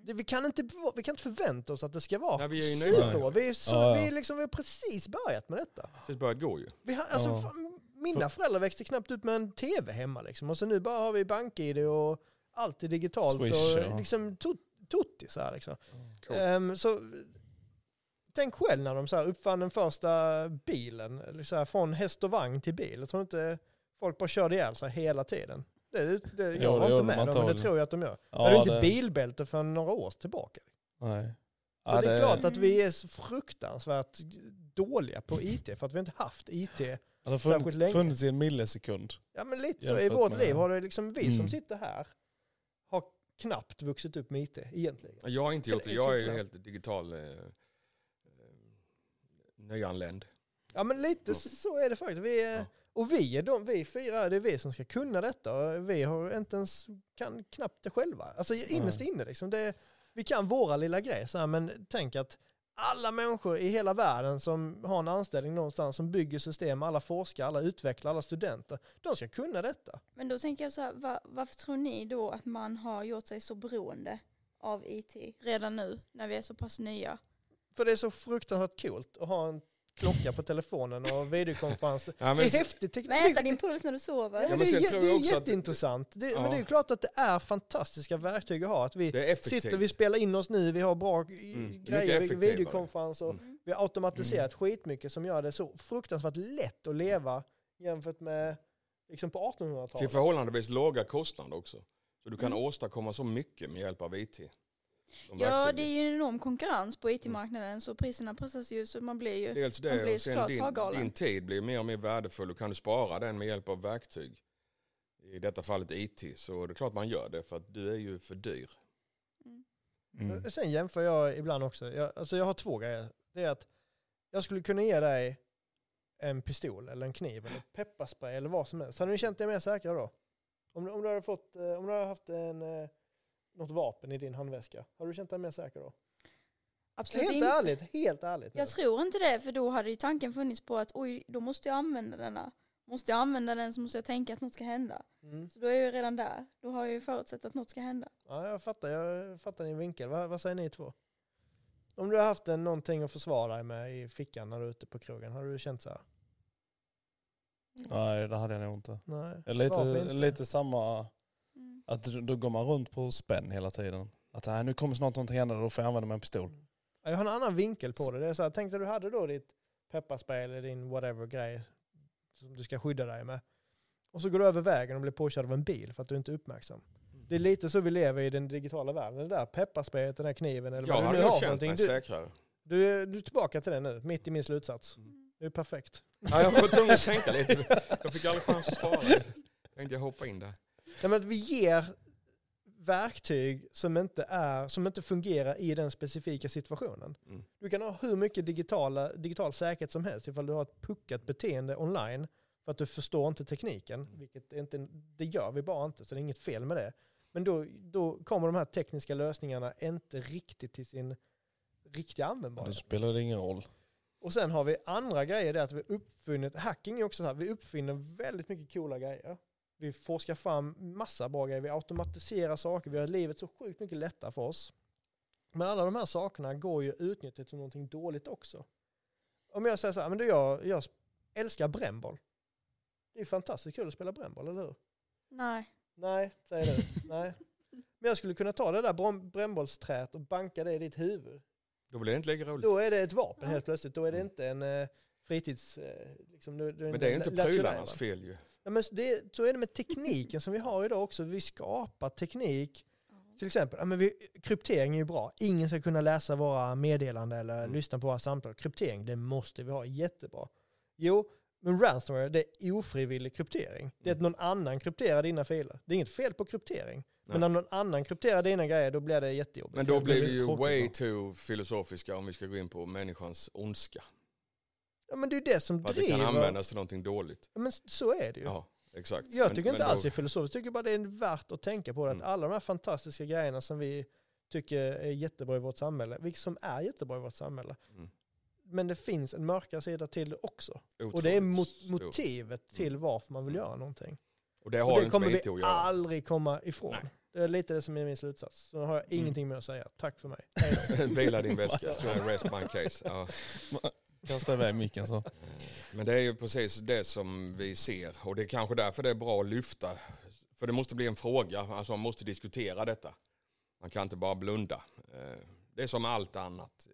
Speaker 4: Det, vi, kan inte, vi kan inte förvänta oss att det ska vara
Speaker 2: Nej, vi är ju
Speaker 4: superbra. Vi, är så,
Speaker 1: Ja, ja.
Speaker 4: vi, är liksom, vi har precis börjat med detta.
Speaker 2: Det har börjat gå ju.
Speaker 4: Vi har, alltså,
Speaker 1: Ja.
Speaker 4: fan, mina föräldrar växte knappt ut med en tv hemma liksom. Och så nu bara har vi bank-id och allt är digitalt
Speaker 1: Swish,
Speaker 4: och
Speaker 1: ja.
Speaker 4: liksom tot, tuttisar liksom.
Speaker 2: Cool.
Speaker 4: Ehm, så tänk själv när de så här uppfann den första bilen, här, från häst och vagn till bil. Jag tror inte folk bara körde ihjäl sig hela tiden. Det, det, jag
Speaker 1: Jo,
Speaker 4: var inte med
Speaker 1: de
Speaker 4: dem, men det tror jag att de gör.
Speaker 1: Ja,
Speaker 4: det hade inte
Speaker 1: det-
Speaker 4: bilbälte för några år tillbaka.
Speaker 1: Nej.
Speaker 4: Så
Speaker 1: Ja,
Speaker 4: det är
Speaker 1: det-
Speaker 4: klart att vi är så fruktansvärt dåliga på IT för att vi inte haft IT.
Speaker 1: Det har
Speaker 4: särskilt
Speaker 1: funnits,
Speaker 4: länge.
Speaker 1: funnits i en millisekund.
Speaker 4: Ja men lite så i vårt
Speaker 1: med-
Speaker 4: liv har det liksom vi som
Speaker 1: Mm.
Speaker 4: sitter här knappt vuxit upp med IT egentligen.
Speaker 2: Jag har inte gjort det. Jag är ju helt digital eh, eh, nyanländ.
Speaker 4: Ja men lite så är det faktiskt. Vi är,
Speaker 2: Ja.
Speaker 4: Och vi är de, vi fyra, det är vi som ska kunna detta. Och vi har inte ens, kan knappt det själva. Alltså innerst inne liksom. Det, vi kan våra lilla grejer så här, men tänk att alla människor i hela världen som har en anställning någonstans, som bygger system, alla forskare, alla utvecklare, alla studenter, de ska kunna detta.
Speaker 3: Men då tänker jag så här, va- varför tror ni då att man har gjort sig så beroende av IT redan nu när vi är så pass nya?
Speaker 4: För det är så fruktansvärt coolt att ha en klocka på telefonen och videokonferens.
Speaker 2: Ja, men,
Speaker 4: det är häftigt teknik.
Speaker 3: Mäta din puls när du sover?
Speaker 4: Ja,
Speaker 2: Ja,
Speaker 4: men det är,
Speaker 2: tror
Speaker 4: det är
Speaker 2: också att-
Speaker 4: jätteintressant. Det,
Speaker 2: Ja.
Speaker 4: Men det är ju klart att det är fantastiska verktyg att ha. Att vi sitter, vi spelar in oss nu, vi har bra
Speaker 2: Mm,
Speaker 4: grejer, vi-
Speaker 2: effektivare.
Speaker 4: videokonferens och
Speaker 2: Mm.
Speaker 4: vi har automatiserat skitmycket som gör det så fruktansvärt lätt att leva jämfört med liksom på
Speaker 2: Till
Speaker 4: 1800-talet.
Speaker 2: förhållandevis låga kostnader också. Så du kan
Speaker 3: Mm.
Speaker 2: åstadkomma så mycket med hjälp av IT. Som
Speaker 3: Ja,
Speaker 2: verktyg.
Speaker 3: det är ju en enorm konkurrens på IT-marknaden så priserna pressas ju så man blir ju...
Speaker 2: Dels
Speaker 3: Man
Speaker 2: det
Speaker 3: blir
Speaker 2: och sen din, din tid blir mer och mer värdefull och kan du spara den med hjälp av verktyg. I detta fallet IT. Så det är klart man gör det för att du är ju för dyr.
Speaker 3: Mm.
Speaker 1: Mm.
Speaker 4: Sen jämför jag ibland också. Jag, alltså jag har två grejer. Det är att jag skulle kunna ge dig en pistol eller en kniv eller pepparspray eller vad som helst. Hade du känt dig mer säker då? Om, du- om, du hade fått, eh, om du hade haft en, eh, något vapen i din handväska, hade du känt dig mer säker då?
Speaker 3: Absolut
Speaker 4: helt
Speaker 3: inte.
Speaker 4: ärligt, helt ärligt. nu.
Speaker 3: Jag tror inte det för då hade ju tanken funnits på att oj, då måste jag använda denna. Måste jag använda den så måste jag tänka att något ska hända.
Speaker 4: Mm.
Speaker 3: Så då är jag ju redan där. Då har jag ju förutsett att något ska hända.
Speaker 4: Ja, jag fattar, jag fattar din vinkel. Vad, vad säger ni två? Om du har haft en, någonting att försvara dig med i fickan när du är ute på krogen, har du känt så här?
Speaker 1: Nej, det hade jag nog inte.
Speaker 4: Nej.
Speaker 1: Lite,
Speaker 4: inte?
Speaker 1: lite samma,
Speaker 3: Mm.
Speaker 1: Att då går man runt på spänn hela tiden. Att äh, nu kommer snart någonting hända, då får jag använda mig en pistol.
Speaker 4: Ja, Jag har en annan vinkel på det. det är så här, tänk dig du hade då ditt pepparspray eller din whatever grej som du ska skydda dig med. Och så går du över vägen och blir påkörd av en bil för att du inte är uppmärksam. Det är lite så vi lever i den digitala världen. Det där pepparsprayet, den där kniven eller
Speaker 2: Jag
Speaker 4: vad du nu har för någonting.
Speaker 2: mig
Speaker 4: Du,
Speaker 2: säkrare.
Speaker 4: du, är- du är tillbaka till det nu, mitt i min slutsats.
Speaker 3: Mm.
Speaker 4: Det är perfekt.
Speaker 2: Ja, jag var tvungen att tänka lite. Jag fick aldrig chans att svara. Tänkte jag hoppa in där.
Speaker 4: Nej, men att vi ger verktyg som inte, är, som inte fungerar i den specifika situationen.
Speaker 2: Mm.
Speaker 4: Du kan ha hur mycket digitala, digital säkerhet som helst ifall du har ett puckat beteende online för att du förstår inte tekniken, vilket är inte, det gör vi bara inte, så det är inget fel med det. Men då, då kommer de här tekniska lösningarna inte riktigt till sin riktiga
Speaker 1: Då
Speaker 4: användbarhet.
Speaker 1: spelar det ingen roll.
Speaker 4: Och sen har vi andra grejer, det är att vi uppfunnit, hacking är också så här, vi uppfinner väldigt mycket coola grejer. Vi forskar fram massa bra grejer, vi automatiserar saker, vi gör livet så sjukt mycket lättare för oss. Men alla de här sakerna går ju att utnyttja till någonting dåligt också. Om jag säger så här, men du, jag, jag älskar brännboll. Det är fantastiskt kul att spela brännboll, eller hur?
Speaker 3: Nej.
Speaker 4: Nej, säger du. Nej. Men jag skulle kunna ta det där brännbollsträet och banka det i ditt huvud.
Speaker 2: Då blir det inte lika roligt.
Speaker 4: Då är det ett vapen
Speaker 3: Ja.
Speaker 4: helt plötsligt. Då är det
Speaker 2: Mm.
Speaker 4: inte en eh, fritids... Eh, liksom, då- då
Speaker 2: Men det är inte prylarnas fel ju.
Speaker 4: Ja, men det, så är det med tekniken som vi har idag också. Vi skapar teknik. Till exempel, ja, men vi, kryptering är ju bra. Ingen ska kunna läsa våra meddelanden eller
Speaker 2: Mm.
Speaker 4: lyssna på våra samtal. Kryptering, det måste vi ha. Jättebra. Jo, men ransomware, det är ofrivillig kryptering. Det är att
Speaker 2: Mm.
Speaker 4: någon annan krypterar dina filer. Det är inget fel på kryptering. Men
Speaker 2: Nej.
Speaker 4: när någon annan krypterar dina grejer, då blir det jättejobbigt.
Speaker 2: Men då
Speaker 1: Det
Speaker 2: blir vi ju way too filosofiska om vi ska gå in på människans ondska.
Speaker 4: Ja, men det är ju det som
Speaker 2: För att det kan
Speaker 4: driver...
Speaker 2: användas till någonting dåligt.
Speaker 4: Ja, men så är det ju.
Speaker 2: Ja, exakt.
Speaker 4: Jag
Speaker 2: Men-
Speaker 4: tycker
Speaker 2: men
Speaker 4: inte
Speaker 2: då-
Speaker 4: alls det är filosofiskt. Jag tycker bara det är värt att tänka på det. Att
Speaker 2: Mm.
Speaker 4: alla de här fantastiska grejerna som vi tycker är jättebra i vårt samhälle, vilket som är jättebra i vårt samhälle.
Speaker 2: Mm.
Speaker 4: Men det finns en mörkare sida till det också. Och det är
Speaker 2: Otroligt
Speaker 4: mot motivet till
Speaker 2: Mm.
Speaker 4: varför man vill
Speaker 2: Mm.
Speaker 4: göra någonting.
Speaker 2: Och det
Speaker 4: Och
Speaker 2: har
Speaker 4: det
Speaker 2: inte
Speaker 4: kommer vi
Speaker 2: göra.
Speaker 4: aldrig komma ifrån.
Speaker 2: Nej.
Speaker 4: Det är lite det som är min slutsats. Så nu har jag
Speaker 2: Mm.
Speaker 4: ingenting mer att säga. Tack för mig. Då.
Speaker 2: Vila din väska. Rest my case. Ja.
Speaker 1: Kasta iväg micken så.
Speaker 2: Men det är ju precis det som vi ser. Och det är kanske därför det är bra att lyfta. För det måste bli en fråga. Alltså man måste diskutera detta. Man kan inte bara blunda. Eh, Det är som allt annat.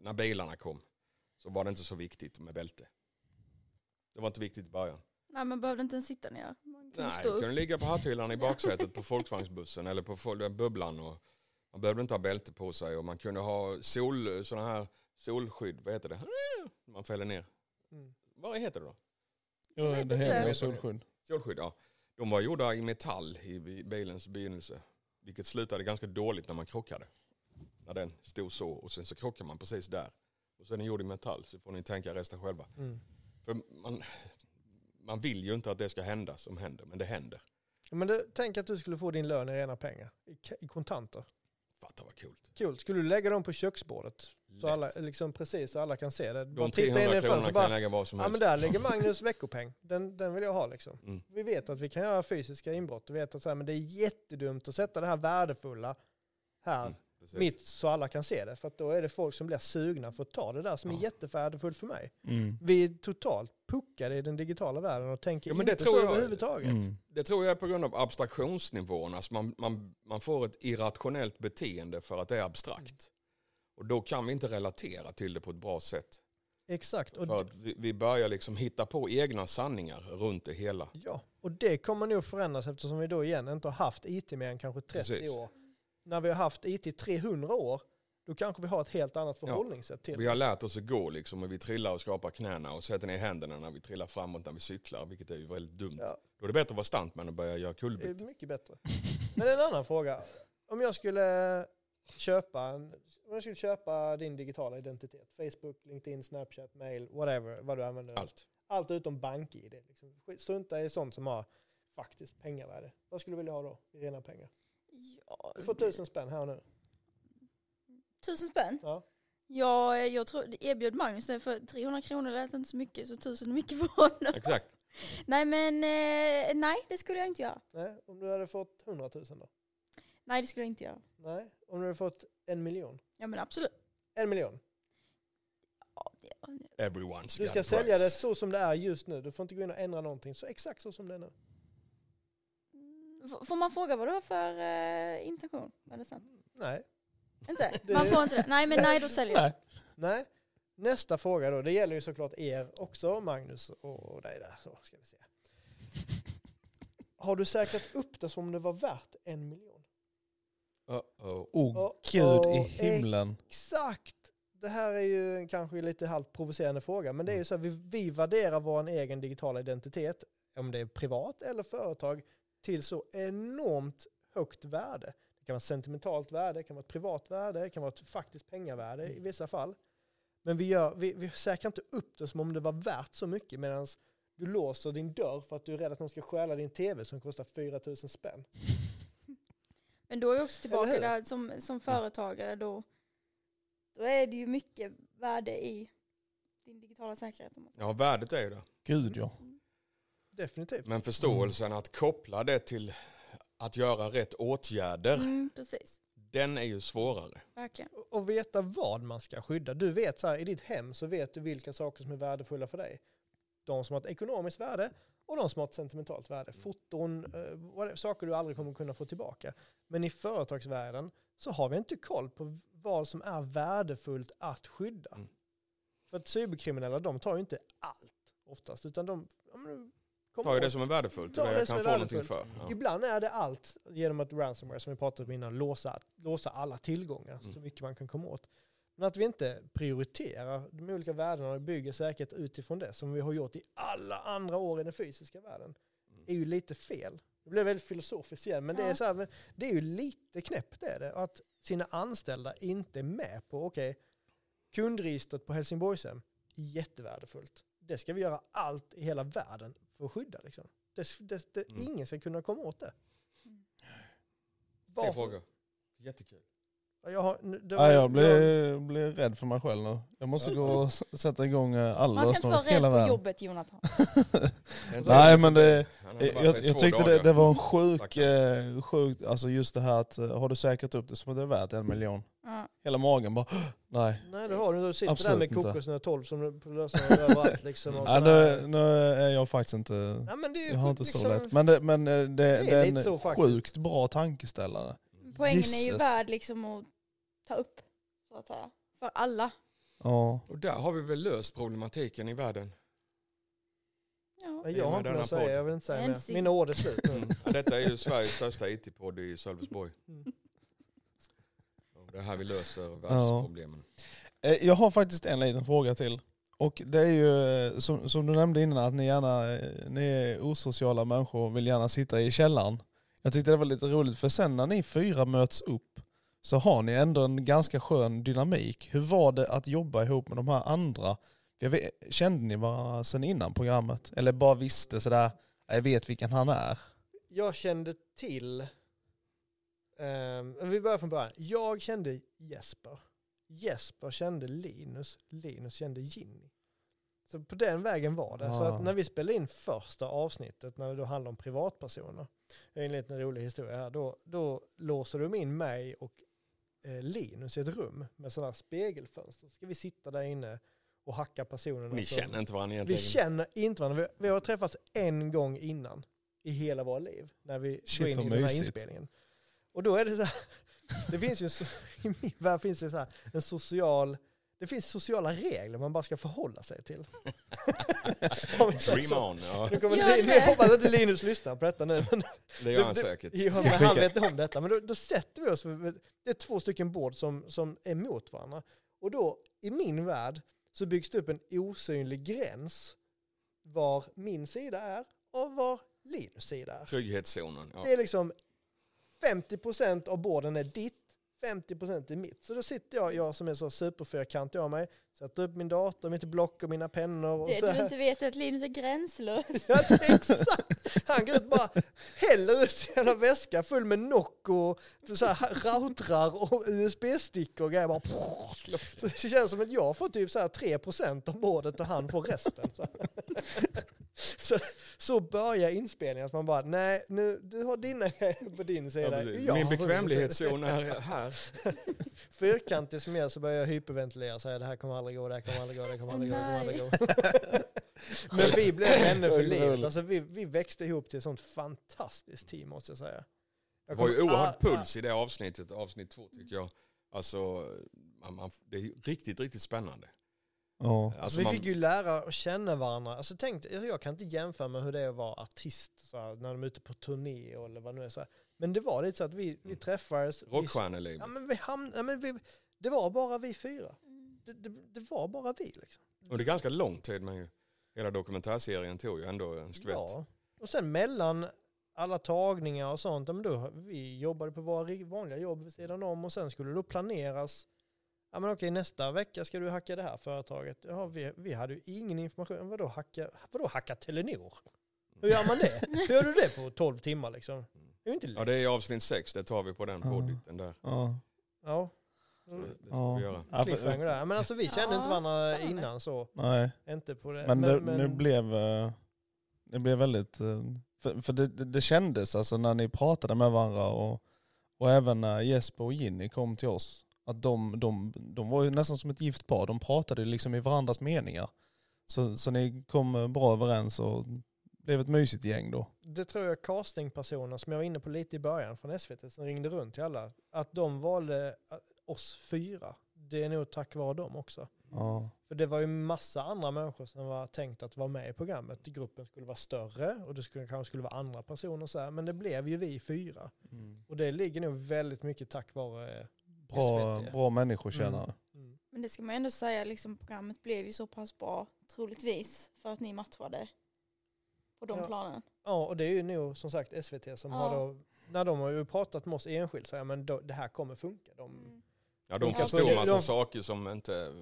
Speaker 2: När bilarna kom så var det inte så viktigt med bälte. Det var inte viktigt i början.
Speaker 3: Nej, man behövde inte ens sitta ner. Man kunde
Speaker 2: Nej,
Speaker 3: stå
Speaker 2: du
Speaker 3: upp.
Speaker 2: kunde ligga på hatthyllan i baksätet på Volksvagnsbussen eller på bubblan. Och man behövde inte ha bälte på sig och man kunde ha sol, såna här solskydd, vad heter det? Man fäller ner.
Speaker 4: Mm.
Speaker 2: Vad heter det då?
Speaker 3: Vet
Speaker 1: det heter solskydd.
Speaker 2: Solskydd, ja. De var gjorda i metall i bi- bilens begynnelse. Vilket slutade ganska dåligt när man krockade. När den stod så och sen så krockar man precis där. Och så är den gjord i metall så får ni tänka resten själva.
Speaker 4: Mm.
Speaker 2: För man, man vill ju inte att det ska hända som händer, men det händer.
Speaker 4: Men det, tänk att du skulle få din lön i rena pengar. I, i kontanter.
Speaker 2: Fatta vad coolt.
Speaker 4: Kul. Skulle du lägga dem på köksbordet? Så alla, liksom precis så alla kan se det. Bara
Speaker 2: De
Speaker 4: titta in
Speaker 2: 300
Speaker 4: i
Speaker 2: kronorna kan
Speaker 4: bara,
Speaker 2: jag lägga vad som
Speaker 4: Ja
Speaker 2: helst.
Speaker 4: men där ligger Magnus veckopeng. Den, den vill jag ha liksom.
Speaker 2: Mm.
Speaker 4: Vi vet att vi kan göra fysiska inbrott. Vi vet att så här, men det är jättedumt att sätta det här värdefulla här
Speaker 2: Mm, precis.
Speaker 4: mitt så alla kan se det. För att då är det folk som blir sugna för att ta det där som är
Speaker 2: Ja.
Speaker 4: jättevärdefullt för mig.
Speaker 1: Mm.
Speaker 4: Vi är totalt puckade i den digitala världen och tänker
Speaker 2: Ja, men det
Speaker 4: inte
Speaker 2: tror
Speaker 4: så
Speaker 2: jag-
Speaker 4: överhuvudtaget.
Speaker 1: Mm.
Speaker 2: Det tror jag är på grund av abstraktionsnivån. Alltså man, man, man får ett irrationellt beteende för att det är abstrakt. Och då kan vi inte relatera till det på ett bra sätt.
Speaker 4: Exakt. Och,
Speaker 2: För att vi, vi börjar liksom hitta på egna sanningar runt det hela.
Speaker 4: ja, och det kommer nog förändras eftersom vi då igen inte har haft IT mer än kanske 30
Speaker 2: Precis.
Speaker 4: år. När vi har haft IT i 300 år, då kanske vi har ett helt annat förhållningssätt till
Speaker 2: Vi har lärt oss att gå liksom, och vi trillar och skrapar knäna och sätter ner händerna när vi trillar framåt när vi cyklar, vilket är ju väldigt dumt.
Speaker 4: Ja.
Speaker 2: Då är det bättre att vara stuntman och börja göra
Speaker 4: Det
Speaker 2: kullerbyttor.
Speaker 4: är mycket bättre. Men en annan fråga. Om jag skulle köpa, om jag skulle köpa din digitala identitet, Facebook, LinkedIn, Snapchat, mail, whatever, vad du använder.
Speaker 2: Allt.
Speaker 4: Allt utom bank-id. Liksom. Strunta i sånt som har faktiskt pengavärde. Vad skulle du vilja ha då i rena pengar? Du får tusen spänn här och nu.
Speaker 3: tusen spänn?
Speaker 4: Ja.
Speaker 3: Ja, jag tror, det erbjöd Magnus det för 300 kronor lät inte så mycket så tusen är mycket för honom.
Speaker 2: Exakt.
Speaker 3: Nej men eh, nej det skulle jag inte göra.
Speaker 4: Nej, om du hade fått hundratusen då?
Speaker 3: Nej det skulle jag inte göra.
Speaker 4: Nej, om du hade fått en miljon?
Speaker 3: Ja men absolut.
Speaker 4: En miljon.
Speaker 3: Ja, det,
Speaker 2: Everyone's
Speaker 4: Du ska sälja det
Speaker 2: price.
Speaker 4: så som det är just nu. Du får inte gå in och ändra någonting. Så exakt så som det är nu.
Speaker 3: Får man fråga vad du har för eh, intention med det sen?
Speaker 4: Nej.
Speaker 3: Inte? Man får inte det? Nej men nej då säljer jag.
Speaker 1: Nej.
Speaker 4: Nej. Nästa fråga då. Det gäller ju såklart er också, Magnus och dig där. Så ska vi se. Har du säkrat upp det som om det var värt en miljon?
Speaker 2: Uh-oh.
Speaker 1: Oh
Speaker 4: Och-
Speaker 1: gud
Speaker 4: och-
Speaker 1: i himlen.
Speaker 4: Exakt! Det här är ju kanske lite halvt provocerande fråga, men det är ju så att vi, vi värderar vår egen digitala identitet, om det är privat eller företag, till så enormt högt värde. Det kan vara ett sentimentalt värde, det kan vara ett privat värde, det kan vara ett faktiskt pengavärde i vissa fall. Men vi, gör, vi, vi säkrar inte upp det som om det var värt så mycket medan du låser din dörr för att du är rädd att någon ska stjäla din tv som kostar 4 000 spänn.
Speaker 3: Men då är jag också tillbaka där som, som företagare då, då är det ju mycket värde i din digitala säkerhet.
Speaker 2: Ja, värdet är ju det.
Speaker 1: Gud ja.
Speaker 4: Definitivt.
Speaker 2: Men förståelsen att koppla det till att göra rätt åtgärder,
Speaker 3: Mm, precis,
Speaker 2: den är ju svårare.
Speaker 3: verkligen.
Speaker 4: och veta vad man ska skydda. Du vet så här, i ditt hem så vet du vilka saker som är värdefulla för dig. De som har ett ekonomiskt värde och de som har ett sentimentalt värde. Foton, eh, saker du aldrig kommer kunna få tillbaka. Men i företagsvärlden så har vi inte koll på vad som är värdefullt att skydda.
Speaker 2: Mm.
Speaker 4: För att cyberkriminella de tar ju inte allt oftast utan de kommer
Speaker 2: Ta det som är värdefullt det
Speaker 4: det
Speaker 2: jag kan få någonting för. Ja.
Speaker 4: Ibland är det allt genom att ransomware som vi pratade om innan låsa, låsa alla tillgångar så
Speaker 2: Mm.
Speaker 4: mycket man kan komma åt. Men att vi inte prioriterar de olika värdena och bygger säkerhet utifrån det som vi har gjort i alla andra år i den fysiska världen
Speaker 2: Mm.
Speaker 4: är ju lite fel. Det blir väldigt filosofiskt igen men det, är
Speaker 3: Ja.
Speaker 4: så här, det är ju lite knäppt är det. Att sina anställda inte är med på, okej, kundregistret på Helsingborgshem, jättevärdefullt. Det ska vi göra allt i hela världen för att skydda. Liksom. Det, det, det,
Speaker 2: Mm.
Speaker 4: Ingen ska kunna komma åt det.
Speaker 3: Mm.
Speaker 2: Frågor. Jättekul.
Speaker 4: Jag, har,
Speaker 1: Ja, jag blir, blir rädd för mig själv nu. Jag måste gå och sätta igång eh, alla
Speaker 3: Man ska inte vara rädd på
Speaker 1: världen.
Speaker 3: jobbet Jonathan.
Speaker 2: Är
Speaker 1: Nej men det, jag, jag tyckte det, det var en sjuk, eh, sjukt, alltså just det här att eh, har du säkrat upp det som att det är värt en miljon.
Speaker 3: Ja.
Speaker 1: Hela magen bara, nej.
Speaker 4: Nej det har du, du sitter
Speaker 1: Absolut
Speaker 4: där med
Speaker 1: inte.
Speaker 4: kokosnöt 12 som du löser överallt. Liksom, och sådär.
Speaker 1: nu, nu är jag faktiskt inte,
Speaker 4: Ja, men det är ju
Speaker 1: jag har inte
Speaker 4: liksom-
Speaker 1: så lätt. Men det, men eh, det, det
Speaker 4: är
Speaker 1: är
Speaker 4: lite så
Speaker 1: en
Speaker 4: faktiskt.
Speaker 1: sjukt bra tankeställare.
Speaker 3: Poängen är ju värd liksom att ta upp, så att säga. För alla.
Speaker 1: Ja.
Speaker 2: Och där har vi väl löst problematiken i världen.
Speaker 3: Ja.
Speaker 4: Jag har inte något att säga, jag vill inte säga mer. Mina ord är slut nu.
Speaker 2: Ja, detta är ju Sveriges största IT-podd i Sölvesborg.
Speaker 4: Mm.
Speaker 2: Det är här vi löser världsproblemen.
Speaker 1: Eh, Jag har faktiskt en liten fråga till. Och det är ju eh, som, som du nämnde innan att ni gärna, eh, ni är osociala människor och vill gärna sitta i källaren. Jag tyckte det var lite roligt för sen när ni fyra möts upp så har ni ändå en ganska skön dynamik. Hur var det att jobba ihop med de här andra? Jag vet, kände ni varandra sen innan programmet? Eller bara visste sådär, jag vet vilken han är?
Speaker 4: Jag kände till, ehm, vi börjar från början. Jag kände Jesper. Jesper kände Linus. Linus kände Ginny. Så på den vägen var det. Så
Speaker 1: Ah.
Speaker 4: att när vi spelade in första avsnittet, när det då handlade om privatpersoner, har en liten rolig historia här, då, då låser de in mig och eh, Linus i ett rum med sådana här spegelfönster. Ska vi sitta där inne och hacka personerna.
Speaker 2: Ni känner inte varandra
Speaker 4: vi
Speaker 2: egentligen.
Speaker 4: känner inte varandra. Vi, vi har träffats en gång innan i hela våra liv. När vi
Speaker 1: Shit,
Speaker 4: går in i den här
Speaker 1: mysigt.
Speaker 4: inspelningen. Och då är det så här, det finns ju, en i min värld finns det så här, en social det finns sociala regler man bara ska förhålla sig till.
Speaker 2: Dream on. Ja,
Speaker 4: Nu kommer hoppas inte Linus lyssnar på detta nu. Men,
Speaker 2: det gör han säkert.
Speaker 4: ja, men han vet om detta. Men då, då sätter vi oss, det är två stycken bord som, som är mot varandra. Och då, i min värld, så byggs det upp en osynlig gräns var min sida är och var Linus sida är.
Speaker 2: Trygghetszonen. Ja.
Speaker 4: Det är liksom 50% av borden är ditt, 50% är mitt. Så då sitter jag, jag som är så superfyrkantig av mig, sätter upp min dator, mitt block och mina pennor. Och
Speaker 3: Det
Speaker 4: så
Speaker 3: du
Speaker 4: här.
Speaker 3: inte vet är att Linus är gränslös.
Speaker 4: Ja, exakt! Han går ut och bara häller ut sin jävla väska full med Nocco, så här, routrar och USB-stickor och grejer. Bara, så det känns som att jag får typ så här 3% av bordet och han får resten. Så, så, så börjar inspelningen, att man bara, nej, nu, du har dina grejer på din
Speaker 2: Ja,
Speaker 4: sida. Jag
Speaker 2: Min bekvämlighetszon är här.
Speaker 4: Fyrkantig som jag så börjar jag hyperventilera och säga det här kommer aldrig gå, det här kommer aldrig gå, det här kommer aldrig gå, det kommer aldrig gå. Men vi blev vänner för livet. Alltså vi, vi växte ihop till ett sånt fantastiskt team måste jag säga.
Speaker 2: Det
Speaker 4: Jag
Speaker 2: var ju oerhörd
Speaker 4: ah,
Speaker 2: puls i det avsnittet, avsnitt två tycker jag. Alltså, man, man, det är riktigt, riktigt spännande.
Speaker 1: Ja.
Speaker 4: Alltså,
Speaker 2: Alltså
Speaker 4: vi
Speaker 2: man,
Speaker 4: fick ju lära och känna varandra. Alltså tänk, jag kan inte jämföra med hur det är att vara artist så här, när de är ute på turné eller vad det nu är. Så här. Men det var lite så att vi, vi träffades. vi-
Speaker 2: rockstjärnelivet.
Speaker 4: Ja, men vi hamn, ja, men vi, det var bara vi fyra. Det, det, det var bara vi liksom.
Speaker 2: Och det är ganska lång tid, men ju, hela dokumentärserien tog ju ändå en skvätt.
Speaker 4: Ja. Och sen mellan alla tagningar och sånt, men då, vi jobbade på våra vanliga jobb vid sidan om och sen skulle det då planeras. Ja men okej, nästa vecka ska du hacka det här företaget. Ja, vi, vi hade ju ingen information. Vadå hacka, vadå hacka Telenor? Hur gör man det? Hur gör du det på 12 timmar liksom? Det är ju inte lätt.
Speaker 2: Ja, det är avsnitt sex, det tar vi på den podditen där.
Speaker 1: Ja.
Speaker 4: Ja.
Speaker 2: Det, ska
Speaker 1: Ja.
Speaker 2: vi göra.
Speaker 1: Ja, för,
Speaker 4: där. Men alltså vi kände
Speaker 3: Ja,
Speaker 4: inte varandra
Speaker 3: spännande.
Speaker 4: innan så.
Speaker 1: nej,
Speaker 4: Inte på det.
Speaker 1: men, det, det blev, eh, det blev väldigt, eh, för, för det, det, det kändes alltså när ni pratade med varandra och, och även när Jesper och Ginny kom till oss, att de, de, de var ju nästan som ett gift par, de pratade liksom i varandras meningar. Så, så ni kom eh, bra överens och blev ett mysigt gäng då.
Speaker 4: det tror jag castingpersoner som jag var inne på lite i början från SVT som ringde runt till alla, att de valde oss fyra. Det är nog tack vare dem också.
Speaker 1: Ja.
Speaker 4: För det var ju massa andra människor som var tänkt att vara med i programmet. Gruppen skulle vara större och det skulle, kanske skulle vara andra personer så här. Men det blev ju vi fyra. Och det ligger nog väldigt mycket tack vare
Speaker 1: Bra,
Speaker 4: SVT.
Speaker 1: bra människokännare.
Speaker 4: mm.
Speaker 3: Men det ska man ändå säga, liksom, programmet blev ju så pass bra, troligtvis, för att ni matchade på de
Speaker 4: Ja.
Speaker 3: planen.
Speaker 4: Ja, och det är ju nog som sagt SVT som
Speaker 3: Ja.
Speaker 4: har då, när de har ju pratat med oss enskilt, så här, men då, det här kommer funka. De,
Speaker 3: Mm.
Speaker 2: Ja, de förstod massa
Speaker 4: De-
Speaker 2: saker som inte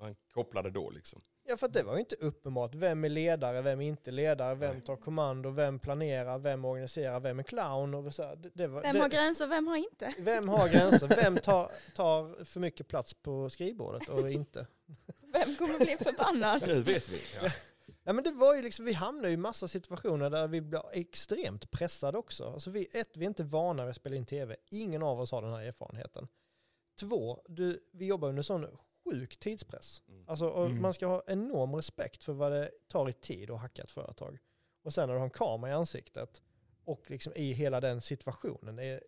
Speaker 2: man kopplade då liksom.
Speaker 4: Ja, för det var ju inte uppenbart. Vem är ledare, vem är inte ledare, vem
Speaker 2: Nej.
Speaker 4: tar kommando, vem planerar, vem organiserar, vem är clown? Och så. Det, det var,
Speaker 3: Vem
Speaker 4: det,
Speaker 3: har gränser, vem har inte?
Speaker 4: vem har gränser? Vem tar, tar för mycket plats på skrivbordet och inte?
Speaker 3: Vem kommer bli förbannad?
Speaker 2: Det vet vi. Ja.
Speaker 4: Ja, men det var ju liksom, vi hamnade ju i massa situationer där vi blev extremt pressade också. Alltså vi, ett, vi är inte vana vid att spela in tv. Ingen av oss har den här erfarenheten. Två, du, vi jobbar under sån sjuk tidspress.
Speaker 2: Mm.
Speaker 4: Alltså, och
Speaker 1: Mm.
Speaker 4: Man ska ha enorm respekt för vad det tar i tid att hacka ett företag. Och sen när du har en kamera i ansiktet och liksom i hela den situationen är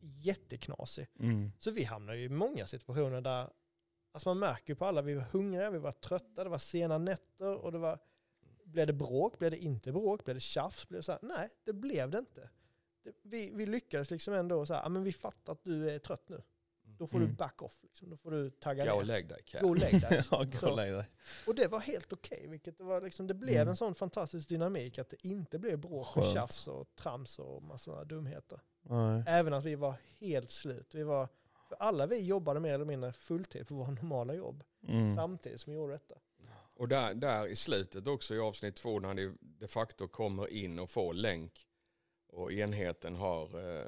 Speaker 4: jätteknasig.
Speaker 1: Mm.
Speaker 4: Så vi hamnar ju i många situationer där alltså man märker ju på alla, vi var hungriga, vi var trötta, det var sena nätter och det var, blev det bråk, blev det inte bråk, blev det tjafs, blev det så här, nej det blev det inte. Det, vi, vi lyckades liksom ändå så här, men vi fattar att du är trött nu. Då får
Speaker 1: Mm.
Speaker 4: du back off, liksom. då får du tagga
Speaker 2: Gå och
Speaker 4: ner.
Speaker 2: lägg dig.
Speaker 4: Gå och lägg dig.
Speaker 1: Ja, gå och lägg dig.
Speaker 4: Och det var helt okej, vilket det var liksom, det blev
Speaker 1: Mm.
Speaker 4: en sån fantastisk dynamik att det inte blev bråk och tjafs och trams och massa dumheter.
Speaker 1: Nej.
Speaker 4: Även att vi var helt slut. Vi var, för alla vi jobbade mer eller mindre fulltid på våra normala jobb
Speaker 1: Mm.
Speaker 4: samtidigt som vi gjorde detta.
Speaker 2: Och där, där i slutet också i avsnitt två när ni de facto kommer in och får länk och enheten har eh,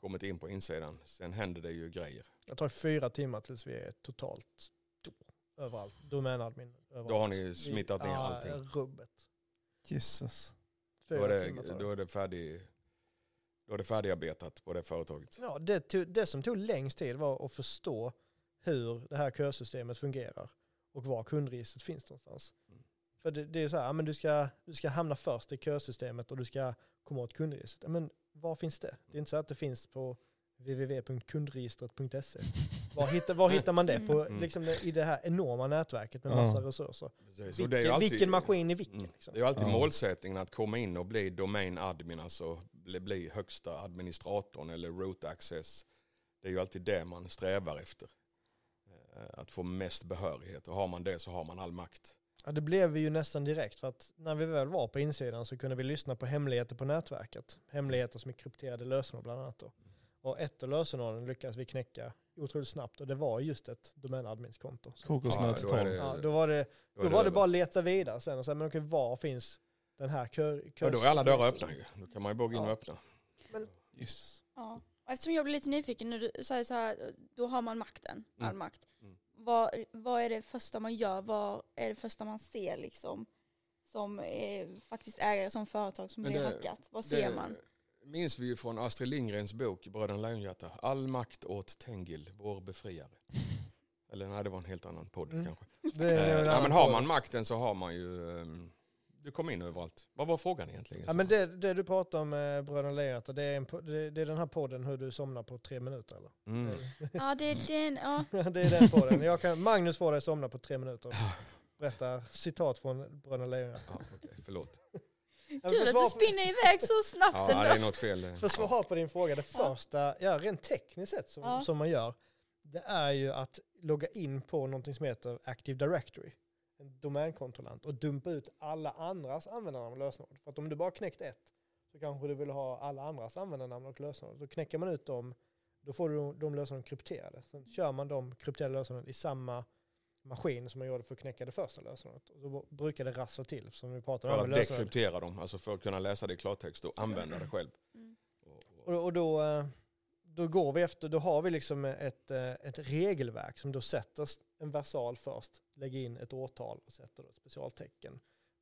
Speaker 2: kommit in på insidan. Sen händer det ju grejer.
Speaker 4: Det tar fyra timmar tills vi är totalt då, överallt. Domänadmin överallt.
Speaker 2: Då har ni
Speaker 4: Vi-
Speaker 2: smittat ner allting.
Speaker 4: rubbet.
Speaker 1: Jesus.
Speaker 2: Då
Speaker 4: Fyra
Speaker 2: är
Speaker 4: timmar tar
Speaker 2: det, då är det, färdig, då är det färdigarbetat på det företaget.
Speaker 4: Ja, det, tog, det som tog längst tid var att förstå hur det här kösystemet fungerar och var kundregistret finns någonstans.
Speaker 2: Mm.
Speaker 4: För det, det är så här, men du ska, du ska hamna först i kösystemet och du ska komma åt kundregistret. Men var finns det? Det är inte så att det finns på www.kundregistret.se. Var hittar, var hittar man det? På,
Speaker 2: Mm.
Speaker 4: liksom, I det här enorma nätverket med
Speaker 1: Ja.
Speaker 4: massa resurser.
Speaker 2: Precis. Och
Speaker 4: Vilken,
Speaker 2: det är alltid-
Speaker 4: vilken maskin i vilken?
Speaker 2: Mm.
Speaker 4: Liksom.
Speaker 2: Det är alltid
Speaker 1: Ja.
Speaker 2: målsättningen att komma in och bli domain admin, alltså bli, bli högsta administratorn eller root access. Det är ju alltid det man strävar efter. Eh, Att få mest behörighet och har man det så har man all makt.
Speaker 4: Ja, det blev vi ju nästan direkt för att när vi väl var på insidan så kunde vi lyssna på hemligheter på nätverket. Hemligheter som är krypterade lösenord bland annat. Då. Och ett av lösenorden lyckades vi knäcka otroligt snabbt och det var just ett domänadminskonto. Så-
Speaker 1: Kokosnöt
Speaker 2: Ja, då är
Speaker 1: 12.
Speaker 2: det-
Speaker 4: Ja, då var det, då var det bara att leta vidare sen och säga, men okej, var finns den här kör...
Speaker 2: Ja, då är alla dörrar öppna ju. Då kan man ju bara gå in och öppna.
Speaker 1: Yes.
Speaker 3: Ja. Och eftersom jag blir lite nyfiken när du säger så här, då har man makten, all
Speaker 2: Mm.
Speaker 3: makt.
Speaker 2: Mm.
Speaker 3: Vad, vad är det första man gör? Vad är det första man ser liksom? Som är faktiskt ägare som företag som
Speaker 2: Men
Speaker 3: blir
Speaker 2: det-
Speaker 3: hackat. Vad ser man?
Speaker 2: minns vi ju från Astrid Lindgrens bok Bröderna Lejonhjärta. All makt åt Tengil, vår befriare. Eller nej, det var en helt annan podd
Speaker 4: Mm.
Speaker 2: kanske.
Speaker 4: Det är
Speaker 2: Eh,
Speaker 4: en
Speaker 2: ja,
Speaker 4: annan
Speaker 2: men har man makten så har man ju... ehm, du kommer in överallt. Vad var frågan egentligen?
Speaker 4: Ja, men det, det du pratar om eh, Bröderna Lejonhjärta, det, är en po- det, det är den här podden hur du somnar på tre minuter eller?
Speaker 2: Mm.
Speaker 3: Ja, det är den, ja.
Speaker 4: det är den podden. Jag kan, Magnus får dig att somna på tre minuter. Berätta citat från Bröderna Lejonhjärta.
Speaker 2: Ja, okej, förlåt.
Speaker 3: Kul att
Speaker 4: svar
Speaker 3: du spinner iväg så snabbt
Speaker 2: Ja, det är något fel.
Speaker 4: För att svara på din fråga, det
Speaker 3: Ja.
Speaker 4: första, ja rent tekniskt sett som,
Speaker 3: Ja.
Speaker 4: som man gör, det är ju att logga in på någonting som heter Active Directory, en domänkontrollant, och dumpa ut alla andras användarnamn och lösenord. För att om du bara knäckt ett, så kanske du vill ha alla andras användarnamn och lösenord. Då knäcker man ut dem, då får du de lösenorden krypterade. Sen kör man de krypterade lösenorden i samma maskin som man gjorde för att knäcka det första lösenordet. Och då brukar det rassla till, som vi pratade
Speaker 2: För
Speaker 4: om.
Speaker 2: att
Speaker 4: med lösenord.
Speaker 2: dekryptera dem, alltså för att kunna läsa det i klartext och använda det själv.
Speaker 3: Mm.
Speaker 2: Och- och-
Speaker 4: Och, och då, eh, då går vi efter, då har vi liksom ett, eh, ett regelverk som då sätter en versal först, lägger in ett årtal och sätter ett specialtecken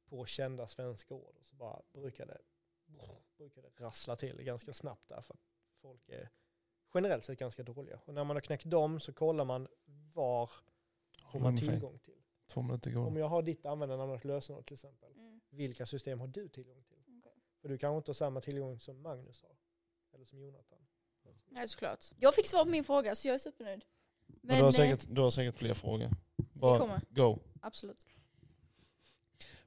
Speaker 4: på kända svenska ord. Och så bara brukar det, brukar det rassla till ganska snabbt där för att folk är generellt sett ganska dåliga. Och när man har knäckt dem så kollar man var får man tillgång till.
Speaker 1: Två minuter
Speaker 4: Om
Speaker 1: går.
Speaker 4: jag har ditt användarnamn och lösenord till exempel,
Speaker 3: Mm.
Speaker 4: vilka system har du tillgång till?
Speaker 3: Okej.
Speaker 4: För du kanske inte har samma tillgång som Magnus har. Eller som Jonathan.
Speaker 3: Nej, såklart. Jag fick svar på min fråga så jag är supernöjd.
Speaker 1: Men du, har
Speaker 3: eh,
Speaker 1: säkert, du har säkert fler frågor.
Speaker 3: det
Speaker 1: Bara
Speaker 3: kommer.
Speaker 1: go.
Speaker 3: Absolut.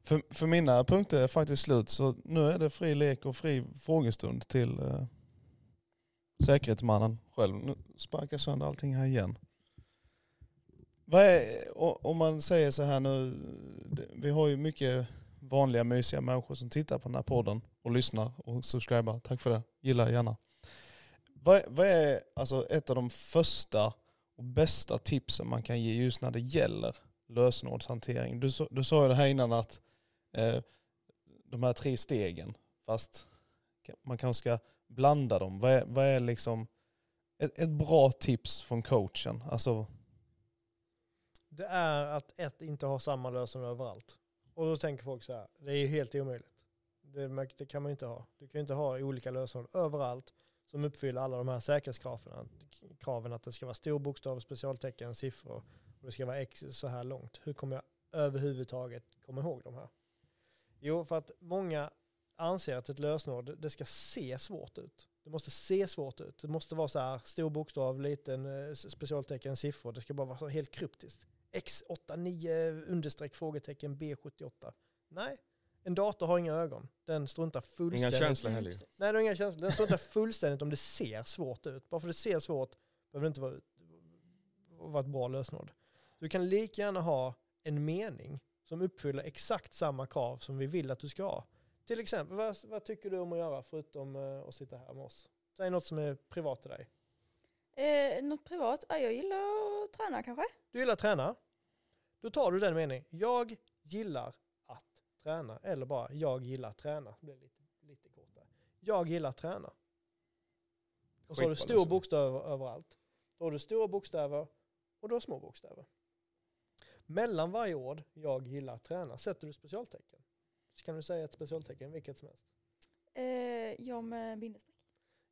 Speaker 1: För, för mina punkter är faktiskt slut så nu är det fri lek och fri frågestund till eh, säkerhetsmannen själv. Nu sparkar jag sönder allting här igen. Vad är, om man säger så här nu, vi har ju mycket vanliga mysiga människor som tittar på den här podden och lyssnar och subscribar. Tack för det. Gilla gärna. Vad, vad är alltså ett av de första och bästa tipsen man kan ge just när det gäller lösenordshantering? Du, sa- du sa ju det här innan att eh, de här tre stegen, fast man kanske ska blanda dem. Vad är, vad är liksom ett, ett bra tips från coachen? Alltså,
Speaker 4: Det är att ett inte ha samma lösenord överallt. Och då tänker folk så här, det är ju helt omöjligt. Det, det kan man inte ha. Du kan ju inte ha olika lösenord överallt som uppfyller alla de här säkerhetskraven. Kraven att det ska vara stor bokstav, specialtecken, siffror och det ska vara x så här långt. Hur kommer jag överhuvudtaget komma ihåg de här? Jo, för att många anser att ett lösenord, det ska se svårt ut. Det måste se svårt ut. Det måste vara så här stor bokstav, liten eh, specialtecken, siffror. Det ska bara vara så helt kryptiskt. X89 understreck frågetecken B78. Nej, en dator har inga ögon. Den struntar
Speaker 2: Inga
Speaker 4: fullständigt.
Speaker 2: känslor heller.
Speaker 4: Nej, den har inga känslor. Den struntar fullständigt om det ser svårt ut. Bara för att det ser svårt behöver det inte vara, vara ett bra lösenord. Du kan lika gärna ha en mening som uppfyller exakt samma krav som vi vill att du ska ha. Till exempel, vad, vad tycker du om att göra förutom eh, att sitta här med oss? Säg något som är privat till dig.
Speaker 3: Eh, något privat? Ja, jag gillar att träna kanske.
Speaker 4: Du gillar att träna. Då tar du den meningen. Jag gillar träna. Eller bara jag gillar att träna. Det blir lite, lite kortare. Jag gillar att träna. Och så har du
Speaker 2: Skitbra
Speaker 4: stor
Speaker 2: lösenord.
Speaker 4: bokstäver överallt. Då har du stora bokstäver och har små bokstäver. Mellan varje ord, jag gillar att träna, sätter du specialtecken. Så kan du säga ett specialtecken, vilket som helst.
Speaker 3: Eh, jag med bindestreck.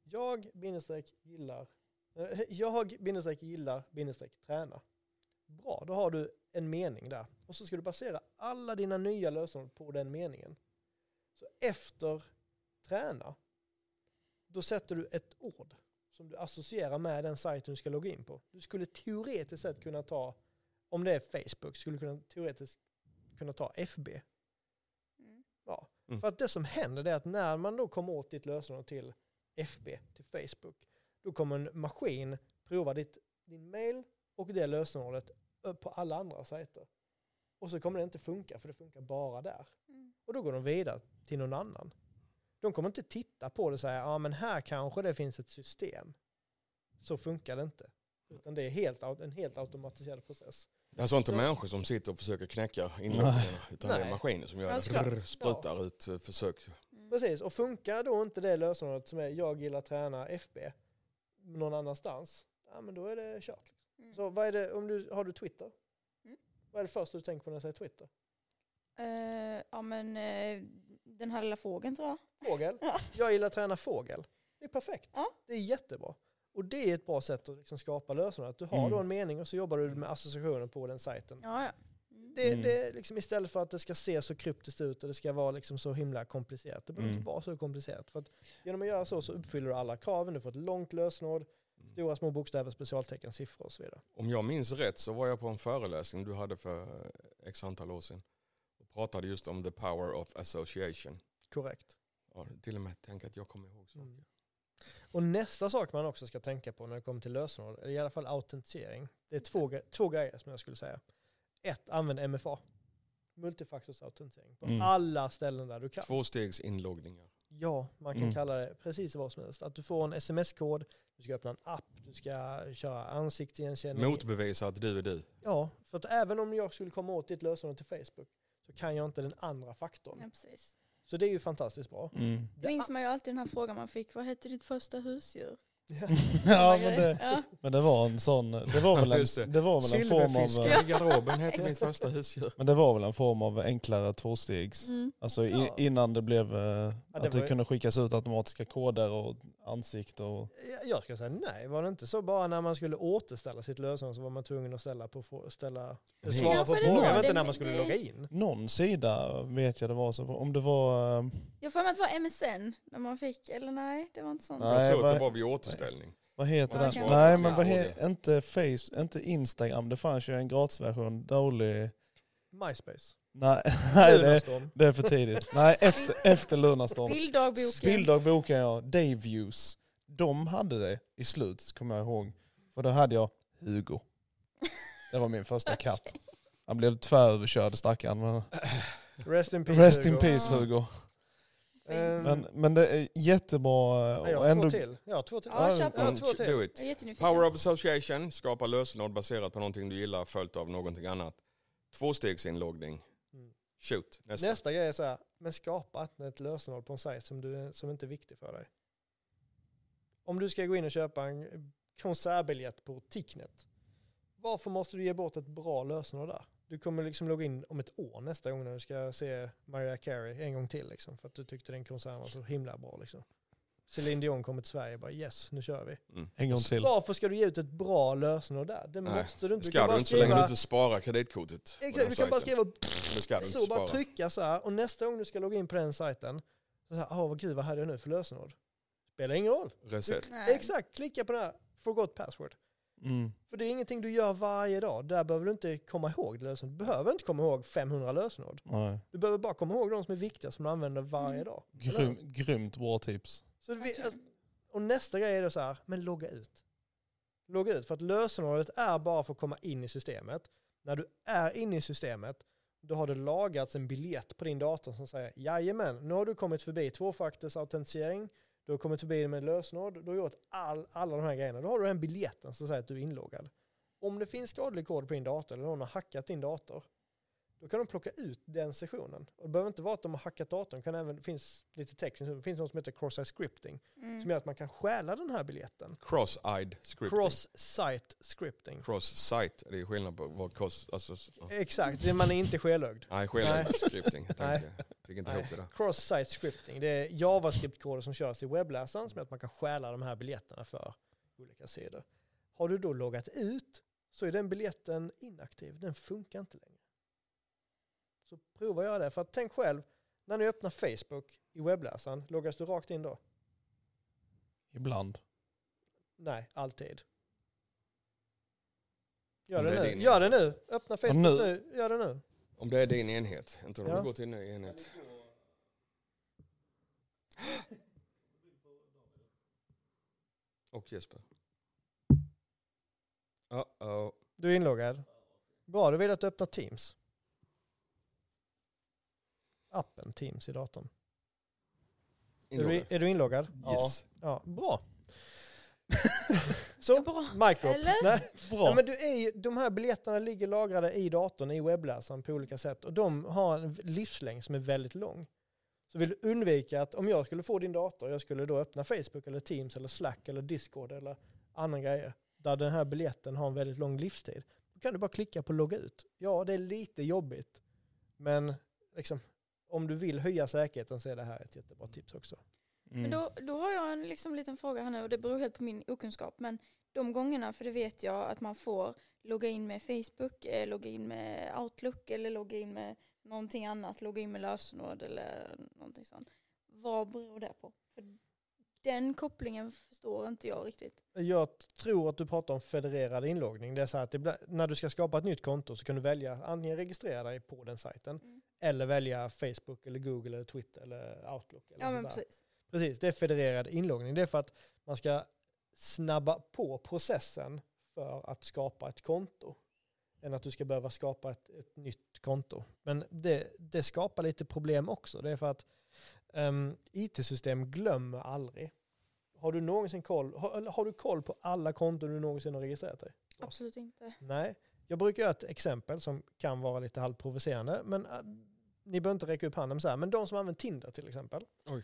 Speaker 4: Jag bindestreck gillar, eh, jag bindestreck gillar bindestreck träna. Bra, då har du en mening där. Och så ska du basera alla dina nya lösenord på den meningen. Så efter träna, då sätter du ett ord som du associerar med den sajten du ska logga in på. Du skulle teoretiskt sett kunna ta, om det är Facebook, skulle du kunna teoretiskt kunna ta FB.
Speaker 3: Mm.
Speaker 4: Ja.
Speaker 2: Mm.
Speaker 4: För att det som händer är att när man då kommer åt ditt lösenord till FB, till Facebook, då kommer en maskin prova ditt, din mail och det lösenordet på alla andra sajter. Och så kommer det inte funka, för det funkar bara där.
Speaker 3: Mm.
Speaker 4: Och då går de vidare till någon annan. De kommer inte titta på det och säga, ja men här kanske det finns ett system. Så funkar det inte. Utan det är helt, en helt automatiserad process.
Speaker 2: Det är alltså inte
Speaker 4: Ja.
Speaker 2: människor som sitter och försöker knäcka inloggningarna utan det
Speaker 4: Nej.
Speaker 2: är maskiner som gör
Speaker 3: Ja,
Speaker 2: det. sprutar ut eh, försök.
Speaker 3: Mm.
Speaker 4: Precis, och funkar då inte det lösenordet som är jag gillar träna FB någon annanstans, ja men då är det kört.
Speaker 3: Mm.
Speaker 4: Så vad är det, om du, har du Twitter?
Speaker 3: Mm.
Speaker 4: Vad är det första du tänker på när jag säger Twitter?
Speaker 3: Eh, ja men eh, den här lilla fågeln tror jag.
Speaker 4: Fågel.
Speaker 3: Ja.
Speaker 4: Jag gillar träna fågel. Det är perfekt.
Speaker 3: Ja.
Speaker 4: Det är jättebra. Och det är ett bra sätt att liksom skapa. Att du har
Speaker 1: Mm.
Speaker 4: då en mening och så jobbar du med associationer på den sajten.
Speaker 3: Ja, ja. Mm.
Speaker 4: Det,
Speaker 1: Mm.
Speaker 4: det är liksom istället för att det ska se så kryptiskt ut och det ska vara liksom så himla komplicerat. Det behöver
Speaker 1: Mm.
Speaker 4: inte vara så komplicerat. För att genom att göra så så uppfyller du alla kraven. Du får ett långt lösenord, stora små bokstäver, specialtecken, siffror och så vidare.
Speaker 2: Om jag minns rätt så var jag på en föreläsning du hade för eh, x antal år sedan. Och pratade just om the power of association.
Speaker 4: Korrekt.
Speaker 2: Ja, till och med tänk att jag kommer ihåg saker.
Speaker 4: Mm. Och nästa sak man också ska tänka på när det kommer till lösenord, är i alla fall autentisering. Det är två, två grejer som jag skulle säga. Ett, använd MFA. Multifaktorsautentisering. På
Speaker 1: Mm.
Speaker 4: alla ställen där du kan.
Speaker 2: Tvåstegsinloggningar.
Speaker 4: Ja, man kan
Speaker 1: Mm.
Speaker 4: kalla det precis vad som helst. Att du får en sms-kod, du ska öppna en app, du ska köra ansiktsigenkänning.
Speaker 2: Motbevisa att du är du.
Speaker 4: Ja, för att även om jag skulle komma åt ditt lösenord till Facebook så kan jag inte den andra faktorn.
Speaker 3: ja, precis.
Speaker 4: Så det är ju fantastiskt bra.
Speaker 1: Mm.
Speaker 3: Det minns man ju alltid den här frågan man fick, vad hette ditt första husdjur?
Speaker 4: Ja.
Speaker 1: Ja, men det,
Speaker 3: ja.
Speaker 1: men det var en sån, det var väl en, det var väl en form av,
Speaker 2: i garderoben hette mitt första husdjur.
Speaker 1: men det var väl en form av enklare tvåstegs.
Speaker 3: Mm.
Speaker 1: Alltså i, innan det blev eh,
Speaker 4: det
Speaker 1: att
Speaker 4: var
Speaker 1: det kunde skickas ut automatiska koder och ansikte och...
Speaker 4: Ja, Jag ska säga nej, var det inte så bara när man skulle återställa sitt lösenord så var man tvungen att ställa på, ställa, svara på frågan,
Speaker 3: var.
Speaker 4: jag vet inte när man skulle
Speaker 3: det-
Speaker 4: logga in.
Speaker 1: Någon sida vet jag det var så, om det var... eh,
Speaker 3: Jag får mig att det var MSN när man fick, eller nej, det var inte sånt.
Speaker 1: Nej,
Speaker 2: jag tror att det var vid återställning.
Speaker 1: Vad heter den? Nej men vad
Speaker 2: Ja,
Speaker 1: he, inte Face, inte Instagram, det fanns ju en gratisversion, dålig...
Speaker 4: MySpace.
Speaker 1: Nej, nej det, det är för tidigt. Nej, efter, efter Lunarstorm.
Speaker 3: Bilddagboken.
Speaker 1: Spilldagboken ja, Dayviews. De hade det i slut, kommer jag ihåg. För då hade jag Hugo. Det var min första katt. Han blev tväröverkörd stackaren. Men
Speaker 4: Rest in peace
Speaker 1: rest in
Speaker 4: Hugo.
Speaker 1: peace
Speaker 3: Ja.
Speaker 1: Hugo.
Speaker 4: Ehm,
Speaker 1: Men, men det är jättebra.
Speaker 4: nej,
Speaker 1: Och
Speaker 4: jag har
Speaker 1: ändå,
Speaker 4: två till. Jag har två till.
Speaker 3: Ja.
Speaker 4: Jag har
Speaker 2: Mm,
Speaker 4: två till.
Speaker 2: Power of association, skapa lösenord baserat på någonting du gillar följt av någonting annat. Tvåstegsinloggning. Shoot, nästa.
Speaker 4: Nästa grej är så här, men skapa ett- ett lösenord på en sajt som, du, som inte är viktig för dig. Om du ska gå in och köpa en konsertbiljett på Ticknet, varför måste du ge bort ett bra lösenord där? Du kommer liksom logga in om ett år nästa gång när du ska se Mariah Carey en gång till liksom, för att du tyckte den konserten var så himla bra. Liksom. Celine Dion kommer till Sverige och bara yes, nu kör vi.
Speaker 2: Mm.
Speaker 1: en gång till.
Speaker 4: Varför ska du ge ut ett bra lösenord där? Det
Speaker 2: Nej,
Speaker 4: måste du inte.
Speaker 2: Det ska du inte så länge du inte sparar kreditkortet.
Speaker 4: Exakt, du kan bara skriva
Speaker 2: Det ska du inte
Speaker 4: så bara trycka så här och nästa gång du ska logga in på den sajten så här, åh vad gud vad hade jag nu för lösenord? Spelar ingen roll.
Speaker 2: Reset.
Speaker 3: Nej.
Speaker 4: Exakt, klicka på den här forgot password.
Speaker 1: Mm.
Speaker 4: För det är ingenting du gör varje dag. Där behöver du inte komma ihåg lösenord. Du behöver inte komma ihåg 500 lösenord.
Speaker 1: Nej.
Speaker 4: Du behöver bara komma ihåg de som är viktiga som du använder varje
Speaker 3: Mm.
Speaker 4: dag.
Speaker 1: Grym, grymt bra tips.
Speaker 4: Så vi, alltså, och nästa grej är då så här, men logga ut. Logga ut, för att lösenordet är bara för att komma in i systemet. När du är inne i systemet, då har det lagats en biljett på din dator som säger jajamän, nu har du kommit förbi tvåfaktorsautentisering, du har kommit förbi med lösenord, du har gjort all, alla de här grejerna. Då har du den biljetten som säger att du är inloggad. Om det finns skadlig kod på din dator eller någon har hackat din dator, då kan de plocka ut den sessionen. Och det behöver inte vara att de har hackat datorn, det kan även, det finns lite text, det finns något som heter cross-site scripting,
Speaker 3: Mm.
Speaker 4: som gör att man kan stjäla den här biljetten.
Speaker 2: Cross-eyed scripting.
Speaker 4: Cross-site scripting.
Speaker 2: Cross-site, det är skillnad på vad cross... Alltså, ja.
Speaker 4: Exakt, det- man är inte skelögd.
Speaker 2: Nej, skelögd scripting. Tänkte, jag fick inte
Speaker 4: Nej.
Speaker 2: ihop det där.
Speaker 4: Cross-site scripting, det är JavaScript-koder som körs i webbläsaren som gör att man kan stjäla de här biljetterna för olika sidor. Har du då loggat ut så är den biljetten inaktiv, den funkar inte längre. Så prova att göra det, för att tänk själv, när ni öppnar Facebook i webbläsaren, loggas du rakt in då?
Speaker 1: Ibland.
Speaker 4: Nej, alltid. Gör det,
Speaker 2: det
Speaker 4: nu. Gör det nu. Öppna Facebook
Speaker 1: nu?
Speaker 4: nu. Gör det nu.
Speaker 2: Om det är din enhet, inte om
Speaker 4: Ja.
Speaker 2: du går till en ny enhet. Och Jesper. Uh-oh.
Speaker 4: Du är inloggad. Bra, då vill jag att du öppnar Teams. Appen Teams i datorn. Är du,
Speaker 2: Inloggad.
Speaker 4: är du inloggad?
Speaker 2: Yes.
Speaker 4: Ja, bra. Så,
Speaker 3: Bra.
Speaker 4: mic drop.
Speaker 3: Eller?
Speaker 4: Nej.
Speaker 1: Bra.
Speaker 4: Ja, men du är ju, de här biljetterna ligger lagrade i datorn, i webbläsaren på olika sätt. Och de har en livslängd som är väldigt lång. Så vill du undvika att om jag skulle få din dator, jag skulle då öppna Facebook eller Teams eller Slack eller Discord eller andra grejer, där den här biljetten har en väldigt lång livstid. Då kan du bara klicka på logga ut. Ja, det är lite jobbigt. Men liksom, om du vill höja säkerheten så är det här ett jättebra tips också.
Speaker 1: Mm.
Speaker 3: Men då, då har jag en liksom liten fråga här nu och det beror helt på min okunskap. Men de gångerna, för det vet jag att man får logga in med Facebook, eh, logga in med Outlook eller logga in med någonting annat, logga in med lösenord eller någonting sånt. Vad beror det på? För den kopplingen förstår inte jag riktigt.
Speaker 4: Jag tror att du pratar om federerad inloggning. Det är så att det, när du ska skapa ett nytt konto så kan du välja antingen registrera dig på den sajten
Speaker 3: Mm.
Speaker 4: Eller välja Facebook eller Google eller Twitter eller Outlook. Eller
Speaker 3: Ja men precis.
Speaker 4: Precis, det är federerad inloggning. Det är för att man ska snabba på processen för att skapa ett konto. Än att du ska behöva skapa ett, ett nytt konto. Men det, det skapar lite problem också. Det är för att um, IT-system glömmer aldrig. Har du någonsin koll, har, har du koll på alla konton du någonsin har registrerat dig?
Speaker 3: Absolut inte.
Speaker 4: Nej, jag brukar göra ett exempel som kan vara lite halvprovocerande. Men äh, ni behöver inte räcka upp handen så här. Men de som använder Tinder till exempel.
Speaker 2: Oj.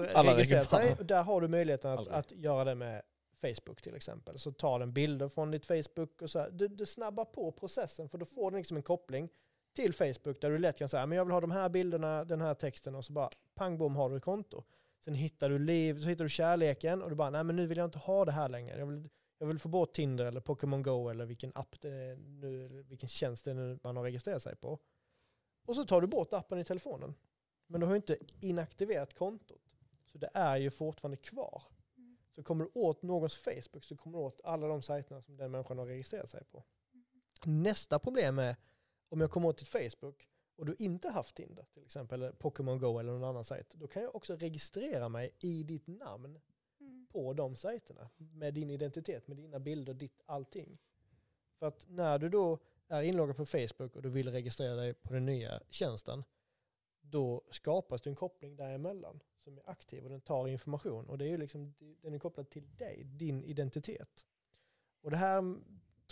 Speaker 2: det har
Speaker 4: registrerat sig. där har du möjligheten att, att göra det med Facebook till exempel. Så tar den bilder från ditt Facebook och så här. Du, du snabbar på processen för då får den liksom en koppling till Facebook där du lätt kan säga men jag vill ha de här bilderna, den här texten och så bara pang bom har du ett konto. Sen hittar du liv, så hittar du kärleken och du bara nej men nu vill jag inte ha det här längre. Jag vill, jag vill få bort Tinder eller Pokémon Go eller vilken app det är nu, vilken tjänst det nu man har registrerat sig på. Och så tar du bort appen i telefonen. Men du har ju inte inaktiverat kontot. Så det är ju fortfarande kvar.
Speaker 3: Mm.
Speaker 4: Så kommer du åt någons Facebook så kommer du åt alla de sajterna som den människan har registrerat sig på. Nästa problem är om jag kommer åt ditt Facebook och du inte haft Tinder till exempel, eller Pokémon Go eller någon annan sajt, då kan jag också registrera mig i ditt namn
Speaker 3: Mm
Speaker 4: på de sajterna med din identitet, med dina bilder, ditt allting. För att när du då är inloggad på Facebook och du vill registrera dig på den nya tjänsten, då skapas det en koppling däremellan som är aktiv och den tar information och det är ju liksom, den är kopplad till dig, din identitet. Och det här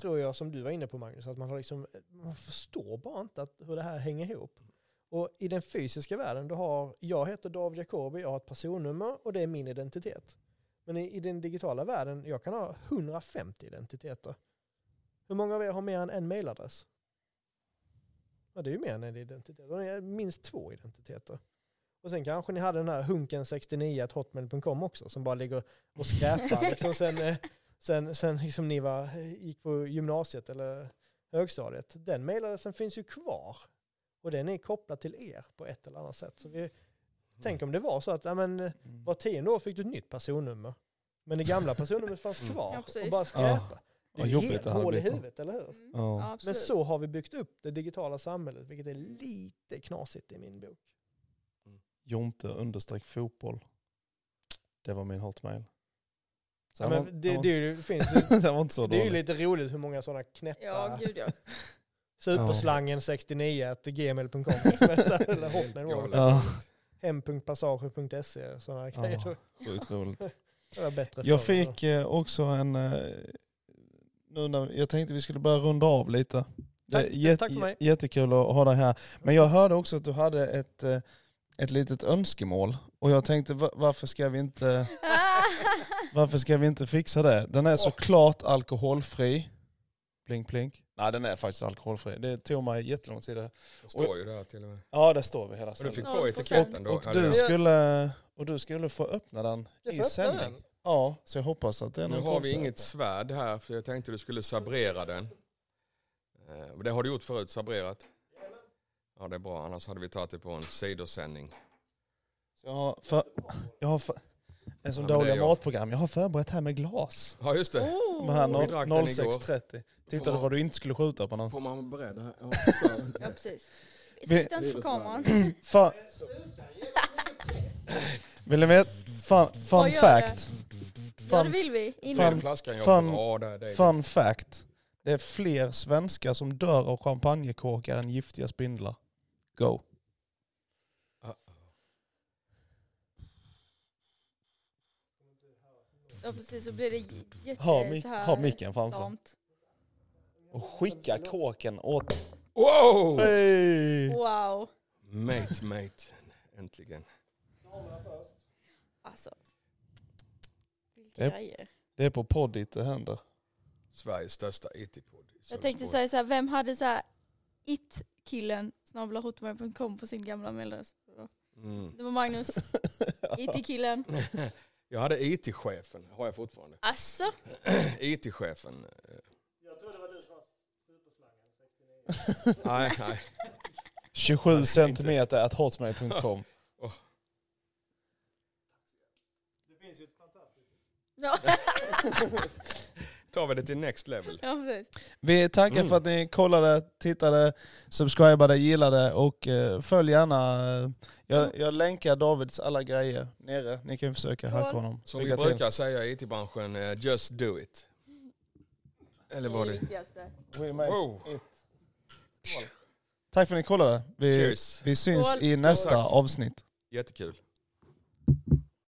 Speaker 4: tror jag som du var inne på Magnus, att man, har liksom, man förstår bara inte att, hur det här hänger ihop. Och i den fysiska världen, då har, jag heter David Jacobi, jag har ett personnummer och det är min identitet. Men i, i den digitala världen, jag kan ha 150 identiteter. Hur många av er har mer än en mailadress? Ja, det är ju mer än en identitet. Är det minst två identiteter. Och sen kanske ni hade den här hunken69 hotmail.com också som bara ligger och skräpar. liksom sen eh, sen, sen liksom ni var, gick på gymnasiet eller högstadiet. Den mailadressen finns ju kvar. Och den är kopplad till er på ett eller annat sätt. Så vi, Tänk om det var så att ja, men,
Speaker 1: Mm.
Speaker 4: var tionde år fick du ett nytt personnummer. Men det gamla personnumret fanns
Speaker 2: Mm.
Speaker 4: kvar
Speaker 3: Ja,
Speaker 4: och bara skräpa.
Speaker 1: Ja.
Speaker 4: Det är helt
Speaker 1: det
Speaker 4: hål i huvudet, eller hur?
Speaker 3: Mm.
Speaker 1: Ja.
Speaker 3: Ja,
Speaker 4: Men så har vi byggt upp det digitala samhället, vilket är lite knasigt i min bok.
Speaker 1: Jonte understreck fotboll. Det var min hotmail.
Speaker 4: Ja, men det, det, är ju- det, finns ju,
Speaker 1: den var inte så
Speaker 4: det är ju lite roligt hur många sådana knäppa
Speaker 3: Ja, gud ja.
Speaker 4: superslangen 69 gmail.com eller hotmail var det.
Speaker 1: Ja.
Speaker 4: Sådana grejer.
Speaker 1: Ja, sjukt roligt.
Speaker 4: Det var bättre
Speaker 1: Jag fick eh, också en... eh, Nu när, jag tänkte vi skulle börja runda av lite. Det är
Speaker 4: Tack-
Speaker 1: jät-
Speaker 4: tack för mig.
Speaker 1: Jättekul att ha dig här. Men jag hörde också att du hade ett, eh, ett litet önskemål. Och jag tänkte va- varför ska vi inte, varför ska vi inte fixa det? Den är såklart alkoholfri. Plink plink. Nej den är faktiskt alkoholfri. Det tog mig jättelång tid.
Speaker 2: Det står ju där till och med.
Speaker 1: Ja det står vi hela
Speaker 2: Och du fick
Speaker 1: stället.
Speaker 2: på
Speaker 3: 0%.
Speaker 2: etiketten då?
Speaker 1: Och
Speaker 2: eller?
Speaker 1: du, skulle, och du skulle få öppna den
Speaker 4: Jag
Speaker 1: i sändning.
Speaker 4: den.
Speaker 1: Ja, så jag hoppas att det är
Speaker 2: Nu har vi inget svärd här för jag tänkte du skulle sabrera den. Eh, men Det har du gjort förut, sabrerat? Ja det är bra, annars hade vi tagit det på en sidosändning.
Speaker 1: Så jag har, för, jag har, för, Det är som
Speaker 2: Ja, men
Speaker 1: dåliga
Speaker 2: jag.
Speaker 1: matprogram. Jag har förberett här med glas.
Speaker 2: Ja just det.
Speaker 3: Oh.
Speaker 1: Med här
Speaker 2: Vi drack den igår.
Speaker 1: 06.30. Tittade
Speaker 2: man-
Speaker 1: vad du inte skulle skjuta på någon.
Speaker 2: Får man vara beredd här? Ja,
Speaker 3: Ja, precis.
Speaker 1: Vi-
Speaker 3: Sikta inte för kameran.
Speaker 1: Fan. Vill ni veta? Fun, fun fact.
Speaker 3: Ja, det
Speaker 1: Fun,
Speaker 3: vill vi. Innan.
Speaker 2: det, det,
Speaker 1: fun fact. Det är fler svenskar som dör av champagnekorkar än giftiga spindlar. Go.
Speaker 3: Ja, precis. Så blir det jätte
Speaker 1: Ha, mic-
Speaker 3: så här
Speaker 1: ha micken framför.
Speaker 3: lamt.
Speaker 1: Och skicka kåken åt...
Speaker 2: Wow!
Speaker 1: Hey.
Speaker 3: Wow.
Speaker 2: Mate, mate. Äntligen.
Speaker 3: Alltså. Vilka
Speaker 1: Japp.
Speaker 3: grejer.
Speaker 1: Det är på poddit det händer.
Speaker 2: Sveriges största IT-podd. i
Speaker 3: Jag tänkte
Speaker 2: Sölvesborg.
Speaker 3: säga så här, vem hade så här it-killen snabelahotmail.com på sin gamla mailadress?
Speaker 2: Mm.
Speaker 3: Det var Magnus, it-killen.
Speaker 2: Jag hade IT-chefen, har jag fortfarande.
Speaker 3: Alltså,
Speaker 2: IT-chefen. eh,
Speaker 4: Jag tror det var du som var superslangen 69.
Speaker 2: Nej, nej.
Speaker 1: 27 centimeter at hotmail.com.
Speaker 4: Det finns ju ett fantastiskt...
Speaker 2: Tar vi det till next level.
Speaker 3: ja precis.
Speaker 1: Vi tackar
Speaker 2: Mm.
Speaker 1: för att ni kollade, tittade, subscribade, gillade och eh, följ gärna. eh, jag, jag länkar Davids alla grejer nere. Ni kan ju försöka
Speaker 3: Cool.
Speaker 1: hacka honom.
Speaker 2: Som vi
Speaker 1: Lycka till.
Speaker 2: brukar säga i IT-branschen, eh, just do it. Eller vad det...
Speaker 1: We make
Speaker 2: Wow.
Speaker 1: it. Tack för att ni kollade. Vi,
Speaker 2: Cheers.
Speaker 1: vi syns
Speaker 3: Skål.
Speaker 1: i
Speaker 3: Skål.
Speaker 1: nästa
Speaker 2: Tack.
Speaker 1: avsnitt.
Speaker 2: Jättekul.